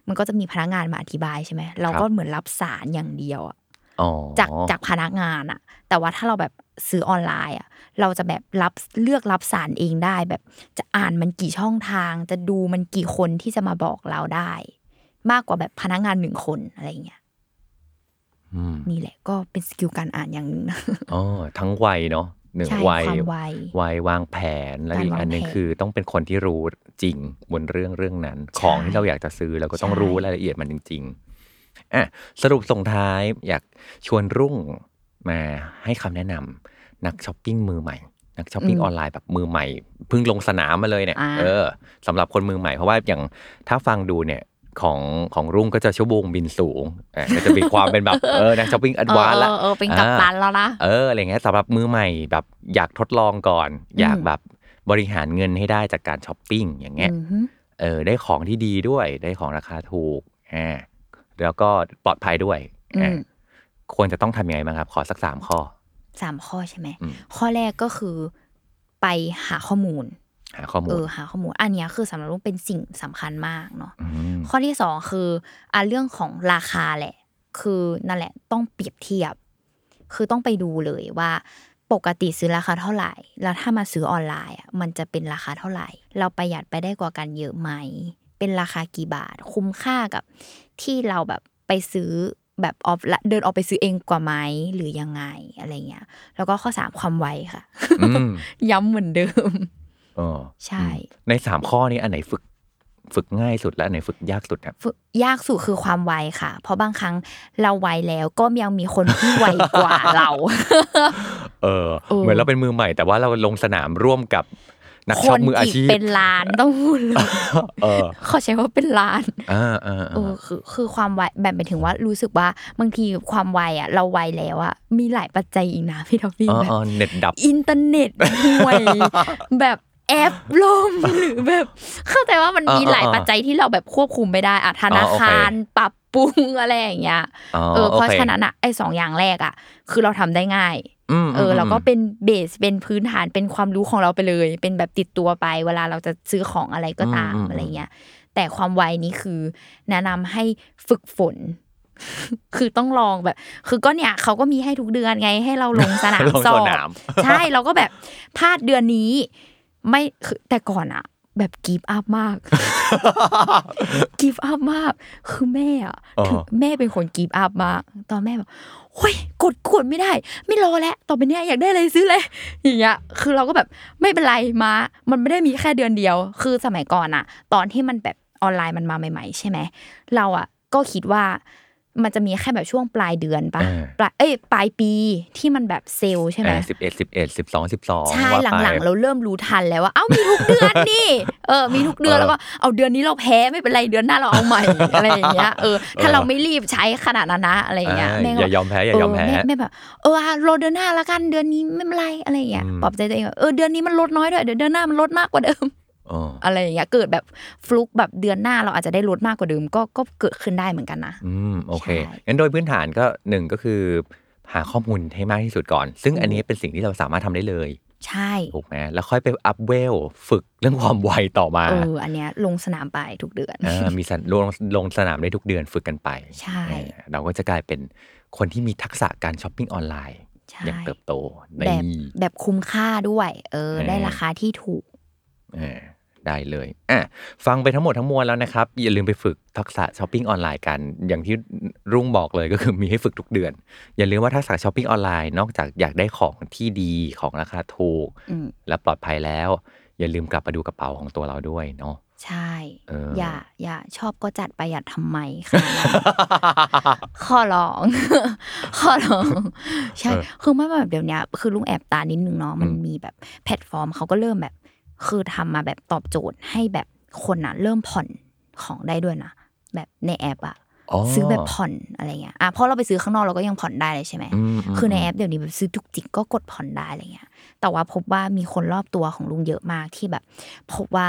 [SPEAKER 3] มันก็จะมีพนักงานมาอธิบายใช่ไหมเราก็เหมือนรับสารอย่างเดียวอะ
[SPEAKER 2] อ๋อ
[SPEAKER 3] จากจากพนักงานอะแต่ว่าถ้าเราแบบซื้อออนไลน์อะเราจะแบบรับเลือกรับสารเองได้ แบบจะอ่านมันกี่ช่องทาง จะดูมันกี่คนที่จะมาบอกเราได้ มากกว่าแบบพนักงานหนึ่งคนอะไรเงี้ย
[SPEAKER 2] อืม
[SPEAKER 3] นี่แหละก็เป็น skill การอ่านอย่างหนึ่งนะ
[SPEAKER 2] อ๋อทั้งวัยเนาะหนึ่ง
[SPEAKER 3] ใช่
[SPEAKER 2] วัย
[SPEAKER 3] ความไว
[SPEAKER 2] วัยวางแผนแล้ว
[SPEAKER 3] การ
[SPEAKER 2] อีกอันหนึง
[SPEAKER 3] วางแผน
[SPEAKER 2] คือต้องเป็นคนที่รู้จริงบนเรื่องเรื่องนั้น
[SPEAKER 3] ใช่
[SPEAKER 2] ของที่เราอยากจะซื้อเราก็ต้อง
[SPEAKER 3] ใช่
[SPEAKER 2] รู้รายละเอียดมันจริงๆอะสรุปส่งท้ายอยากชวนรุ่งมาให้คำแนะนำนักช้อปปิ้งมือใหม่ นักช้อปปิ้งออนไลน์แบบมือใหม่เพิ่งลงสนามมาเลยเนี่ย
[SPEAKER 3] อ่า
[SPEAKER 2] เออสำหรับคนมือใหม่เพราะว่าอย่างถ้าฟังดูเนี่ย ของของรุ่งก็จะชั่วโมงบินสูงอะก็จะมีความเป็นแบบเออนักช้อปปิ้งอัดวานละ
[SPEAKER 3] เออเออเป็นกัปตันแล้วนะ
[SPEAKER 2] เอออะไรเงี้ยสำหรับมือใหม่แบบอยากทดลองก่อน อยากแบบบริหารเงินให้ได้จากการช้อปปิ้งอย่างเงี้ย
[SPEAKER 3] อือฮึ
[SPEAKER 2] เออได้ของที่ดีด้วยได้ของราคาถูกอ่าแล้วก็ปลอดภัยด้วย
[SPEAKER 3] อื
[SPEAKER 2] อ่ามควรจะต้องทำยังไงบ้างครับ ขอสักสามข้อ
[SPEAKER 3] สามข้อใช่ไหม
[SPEAKER 2] อืม
[SPEAKER 3] ข้อแรกก็คือไปหาข้อมูล
[SPEAKER 2] หาข้อมู
[SPEAKER 3] เอ
[SPEAKER 2] ล
[SPEAKER 3] อหาข้อมูลอันเนี้ยคือสำหรับลูกเป็นสิ่งสำคัญมากเนาะ
[SPEAKER 2] ม
[SPEAKER 3] ข้อที่สองคืออะเรื่องของราคาแหละ คือนั่นแหละต้องเปรียบเทียบ คือต้องไปดูเลยว่าปกติซื้อราคาเท่าไหร่ แล้วถ้ามาซื้อออนไลน์อะมันจะเป็นราคาเท่าไหร่ เราประหยัดไปได้กว่ากันเยอะไหม เป็นราคากี่บาท คุ้มค่ากับ ที่เราแบบไปซื้อแบบออฟเดินออกไปซื้อเองกว่าไหมหรือยังไงอะไรเงี้ย แล้วก็ข้อสามความไวค่ะ
[SPEAKER 2] อืม
[SPEAKER 3] ย้ำเหมือนเดิม
[SPEAKER 2] เออ
[SPEAKER 3] ใช่
[SPEAKER 2] ในสามข้อนี้อันไหนฝึกฝึกง่ายสุดและอันไหนฝึกยากสุดครับ
[SPEAKER 3] ฝึกยากสุดคือความไวค่ะ เพราะบางครั้งเราไวแล้วก็ยังมีคนที่ไวกว่าเรา
[SPEAKER 2] เออ
[SPEAKER 3] เออ
[SPEAKER 2] เหมือนเราเป็นมือใหม่ แต่ว่าเราลงสนามร่วมกับนัก
[SPEAKER 3] ค
[SPEAKER 2] ช็อป
[SPEAKER 3] น
[SPEAKER 2] มืออา
[SPEAKER 3] อีก
[SPEAKER 2] ชีพ
[SPEAKER 3] เป็นล้านต้องพูดเลย
[SPEAKER 2] เออ
[SPEAKER 3] ขอใช้ว่าเป็นล้าน
[SPEAKER 2] อ่าอ่า
[SPEAKER 3] เออคือคือความไวแบบหมายถึงว่ารู้สึกว่าบางทีความไวอะ เราไวแล้วอะมีหลายปัจจัยอีกนะพี่ท็อฟฟี่
[SPEAKER 2] อ๋อ
[SPEAKER 3] แบบ
[SPEAKER 2] อ๋อเน็ตดับ
[SPEAKER 3] อินเทอร์เน็ตห่วยแบบ แอปล่มหรือแบบ เข้าใจว่ามันมี
[SPEAKER 2] อ่า
[SPEAKER 3] หลาย
[SPEAKER 2] อ่า
[SPEAKER 3] ปัจจัยที่เราแบบควบคุมไม่ได้อะธนาคารปรับปรุงอะไรอย่างเงี้ย
[SPEAKER 2] อ๋อ
[SPEAKER 3] เออเพราะ
[SPEAKER 2] โอค
[SPEAKER 3] ฉะนั้นอะไอ้สองอย่างแรกอะคือเราทำได้ง่าย
[SPEAKER 2] ม
[SPEAKER 3] เออ
[SPEAKER 2] ม
[SPEAKER 3] แล้วก็เป็น base เป็นพื้นฐานเป็นความรู้ของเราไปเลย เป็นแบบติดตัวไป เวลาเราจะซื้อของอะไรก็ตามอะไรเงี้ยแต่ความไวนี้คือแนะนำให้ฝึกฝน คือต้องลองแบบ คือก็เนี่ยเขาก็มีให้ทุกเดือนไงให้เราลงสนาม
[SPEAKER 2] ลง
[SPEAKER 3] สอ
[SPEAKER 2] ส
[SPEAKER 3] บ
[SPEAKER 2] นาม
[SPEAKER 3] ใช่เราก็แบบพลาดเดือนนี้ ไม่คือแต่ก่อนอะแบบกีฟอัพมาก กีฟอัพมาก คือแม่อะ
[SPEAKER 2] อ๋อ
[SPEAKER 3] ถึงแม่เป็นคนกีฟอัพมาก ตอนแม่แบบโอ้ยกดกดไม่ได้ ไม่รอแล้วต่อไปเนี้ยอยากได้อะไรซื้อเลย อย่างเงี้ย คือเราก็แบบไม่เป็นไรมา มันไม่ได้มีแค่เดือนเดียว คือสมัยก่อนอะตอนที่มันแบบออนไลน์มันมาใหม่ ๆ ใช่ไหมเราอะก็คิดว่า มันจะมีแค่แบบช่วงปลายเดือนปะ
[SPEAKER 2] อ่า
[SPEAKER 3] ปลายเอ้ยปลายปีที่มันแบบเซลล์ใช่ไหม
[SPEAKER 2] สิบเอ็ดสิบเอ็ดสิบสองสิบสอง
[SPEAKER 3] ใช่หลังๆ เราเริ่มรู้ทันแล้วว่าเอ้ามีทุกเดือนนี่เออมีทุกเดือนแล้วก็เอาเดือนนี้เราแพ้ไม่เป็นไรเดือนหน้าเราเอาใหม่อะไรอย่างเงี้ยเออถ้าเราไม่รีบใช้ขนาดนั้นนะอะไรอย่างเงี้ยแม่ก็
[SPEAKER 2] อย่ายอมแพ้อย่ายอมแพ้
[SPEAKER 3] เแม่แบบเอออะรอเดือนหน้าละกันเดือนนี้ไม่เป็นไรอะไรอย่างเงี้ย
[SPEAKER 2] อืม
[SPEAKER 3] ปลอบใจตัวเองว่าเออเดือนนี้มันลดน้อยด้วยเดี๋ยวเดือนหน้ามันลดมากกว่าเดิม
[SPEAKER 2] อ๋อ
[SPEAKER 3] อะไรอย่างเงี้ยเกิดแบบฟลุกแบบเดือนหน้าเราอาจจะได้ลดมากกว่าเดิมก็ก็เกิดขึ้นได้เหมือนกันนะ
[SPEAKER 2] อืมโอเค
[SPEAKER 3] ใช่
[SPEAKER 2] งั้นโดยพื้นฐานก็หนึ่งก็คือหาข้อมูลให้มากที่สุดก่อน ซึ่งอันนี้เป็นสิ่งที่เราสามารถทำได้เลย
[SPEAKER 3] ใช่
[SPEAKER 2] ถูกไหมแล้วค่อยไปอัพเวลฝึกเรื่องความไวต่อมา
[SPEAKER 3] เอออันเนี้ยลงสนามไปทุกเดือน
[SPEAKER 2] เออมีสันลงลงสนามได้ทุกเดือนฝึกกันไป
[SPEAKER 3] ใช่
[SPEAKER 2] เออเราก็จะกลายเป็นคนที่มีทักษะการช้อปปิ้งออนไลน์
[SPEAKER 3] ใช่
[SPEAKER 2] อย่างเติบโตใน
[SPEAKER 3] แบบแบบคุ้มค่าด้วย เออ
[SPEAKER 2] เออ
[SPEAKER 3] ได้ราคาที่ถูก
[SPEAKER 2] เออ ได้เลยอะฟังไปทั้งหมดทั้งมวลแล้วนะครับ อย่าลืมไปฝึกทักษะช้อปปิ้งออนไลน์กัน อย่างที่รุ่งบอกเลยก็คือมีให้ฝึกทุกเดือน อย่าลืมว่าทักษะช้อปปิ้งออนไลน์นอกจากอยากได้ของที่ดีของราคาถูก
[SPEAKER 3] อืม
[SPEAKER 2] และปลอดภัยแล้ว อย่าลืมกลับมาดูกระเป๋าของตัวเราด้วยเนาะ
[SPEAKER 3] ใช่
[SPEAKER 2] เอออ
[SPEAKER 3] อย่า อย่า ชอบก็จัดประหยัดทำไมขนาดนั้นข้อร้อง ข้อร้อง ใช่
[SPEAKER 2] เออ
[SPEAKER 3] คือไม่แบบเดี๋ยวเนี้ยคือลุงแอบตานิดนึงเนาะ มัน
[SPEAKER 2] อืม
[SPEAKER 3] มีแบบแพลตฟอร์มเขาก็เริ่มแบบ คือทำมาแบบตอบโจทย์ให้แบบคนอะเริ่มผ่อนของได้ด้วยนะแบบในแอปอะซื้อแบบผ่อนอะไรเงี้ยอะเพราะเราไปซื้อข้างนอกเราก็ยังผ่อนได้เลยใช่ไหม
[SPEAKER 2] อืมม
[SPEAKER 3] คือในแอปเดี๋ยวนี้แบบซื้อจุกจิกก็กดผ่อนได้อะไรเงี้ย แต่ว่าพบว่ามีคนรอบตัวของลุงเยอะมากที่แบบ พบว่า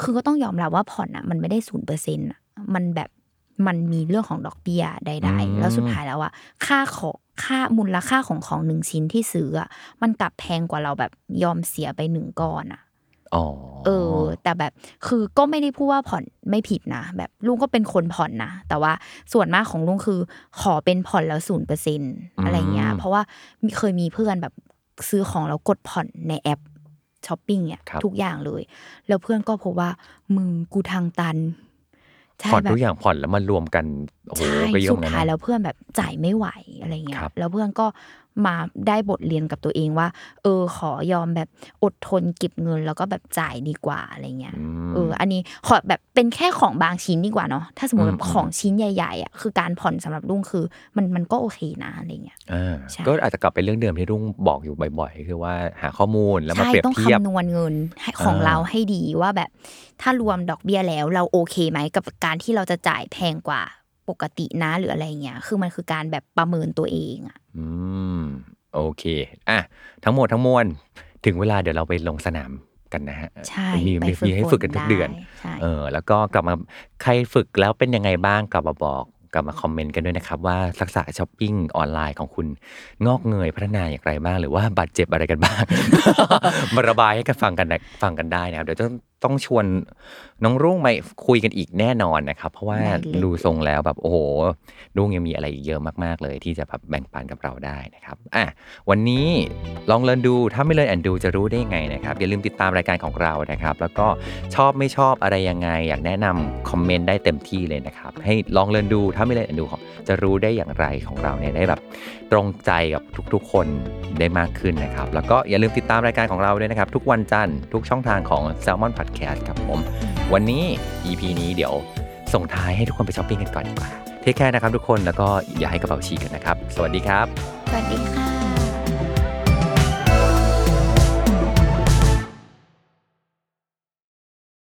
[SPEAKER 3] คือก็ต้องยอมรับว่าผ่อนอะ มันไม่ได้ศูนย์เปอร์เซ็นต์อะมันแบบมันมีเรื่องของดอกเบี้ยใดๆแล้วสุดท้ายแล้วอะค่าของค่ามูลค่าของของหนึ่งชิ้นที่ซื้ออะมันกลับแพงกว่าเราแบบยอมเสียไปหนึ่งก้อนอะ
[SPEAKER 2] อ๋อ
[SPEAKER 3] เออ แต่แบบคือก็ไม่ได้พูดว่าผ่อนไม่ผิดนะ แบบลุงก็เป็นคนผ่อนนะ แต่ว่าส่วนมากของลุงคือ ขอเป็นผ่อนแล้วศูนย์เปอร์เซ็นอะไรเงี้ย เพราะว่ามีเคยมีเพื่อนแบบซื้อของแล้วกดผ่อนในแอปช้อปปิ้งเนี่ย
[SPEAKER 2] ครับ
[SPEAKER 3] ทุกอย่างเลย แล้วเพื่อนก็พบว่ามึงกูทางตันใช่
[SPEAKER 2] ผ่อน
[SPEAKER 3] แบบ
[SPEAKER 2] ทุกอย่างผ่อนแล้วมันรวมกันโอ้โห
[SPEAKER 3] ใช่
[SPEAKER 2] ก็เยอะ
[SPEAKER 3] สุ
[SPEAKER 2] เหมื
[SPEAKER 3] ด
[SPEAKER 2] อนกัน
[SPEAKER 3] ท้าย
[SPEAKER 2] นะ
[SPEAKER 3] แล้วเพื่อนแบบจ่ายไม่ไหวอะไรเงี้ย
[SPEAKER 2] ครับ
[SPEAKER 3] แล้วเพื่อนก็ มาได้บทเรียนกับตัวเองว่า เออ ขอยอมแบบอดทนเก็บเงินแล้วก็แบบจ่ายดีกว่าอะไรเงี้ย
[SPEAKER 2] อืม
[SPEAKER 3] เออ อันนี้ขอแบบเป็นแค่ของบางชิ้นดีกว่าเนาะถ้าสมมติ
[SPEAKER 2] อืม
[SPEAKER 3] แบบของชิ้นใหญ่ๆอะคือการผ่อนสำหรับลุงคือ มันมันก็โอเคนะอะไรเงี้ย
[SPEAKER 2] อ่า
[SPEAKER 3] ใช่
[SPEAKER 2] ก็อาจจะกลับไปเรื่องเดิมที่รุ่งบอกอยู่บ่อยๆ คือว่าหาข้อมูลแล้วมา
[SPEAKER 3] ใช่
[SPEAKER 2] เปรียบ
[SPEAKER 3] ต้อง
[SPEAKER 2] เทียบ
[SPEAKER 3] คำนวณเงินให้ของ
[SPEAKER 2] อ่า
[SPEAKER 3] เราให้ดีว่าแบบถ้ารวมดอกเบี้ยแล้วเราโอเคไหมกับการที่เราจะจ่ายแพงกว่า ปกตินะหรืออะไรเงี้ย คือมันคือการแบบประเมินตัวเองอะ
[SPEAKER 2] อืม โอเค อะ ทั้งหมดทั้งมวล ถึงเวลาเดี๋ยวเราไปลงสนามกันนะฮะ
[SPEAKER 3] ใช่
[SPEAKER 2] มี
[SPEAKER 3] ไป
[SPEAKER 2] มีมีให้ฝึกกันทุกเดือน
[SPEAKER 3] ใช่
[SPEAKER 2] เออ แล้วก็กลับมาใครฝึกแล้วเป็นยังไงบ้างกลับมาบอกกลับมาคอมเมนต์กันด้วยนะครับ ว่าทักษะช้อปปิ้งออนไลน์ของคุณงอกเงยพัฒนาอย่างไรบ้าง หรือว่าบาดเจ็บอะไรกันบ้าง มาระบายให้กันฟังกันนะฟังกันได้นะครับเดี๋ยวต้องต้องชวนน้องรุ่งมาคุยกันอีกแน่นอนนะครับ เพราะว่า
[SPEAKER 3] ได้เลย
[SPEAKER 2] ดูทรงแล้วแบบโอ้โหรุ่งยังมีอะไรอีกเยอะมากๆเลย ที่จะแบบแบ่งปันกับเราได้นะครับอะวันนี้ลองเรียนดูถ้าไม่เรียนแอนดูจะรู้ได้ยังไงนะครับอย่าลืมติดตามรายการของเรานะครับ แล้วก็ชอบไม่ชอบอะไรยังไง อยากแนะนำคอมเมนต์ได้เต็มที่เลยนะครับให้ลองเรียนดูถ้าไม่เรียนแอนดูของจะรู้ได้อย่างไรของเราเนี่ยได้แบบ ตรงใจกับทุกๆ คนได้มากขึ้นนะครับ แล้วก็อย่าลืมติดตามรายการของเราด้วยนะครับ ทุกวันจันทร์ทุกช่องทางของ Salmon Podcast ครับผม วันนี้ EP นี้เดี๋ยวส่งท้ายให้ทุกคนไปช้อปปิ้งกันก่อนดีกว่าเทคแค่นะครับทุกคนแล้วก็อย่าให้กระเป๋าฉีกกันนะครับ สวัสดีครับ
[SPEAKER 3] สวัสดีค่ะ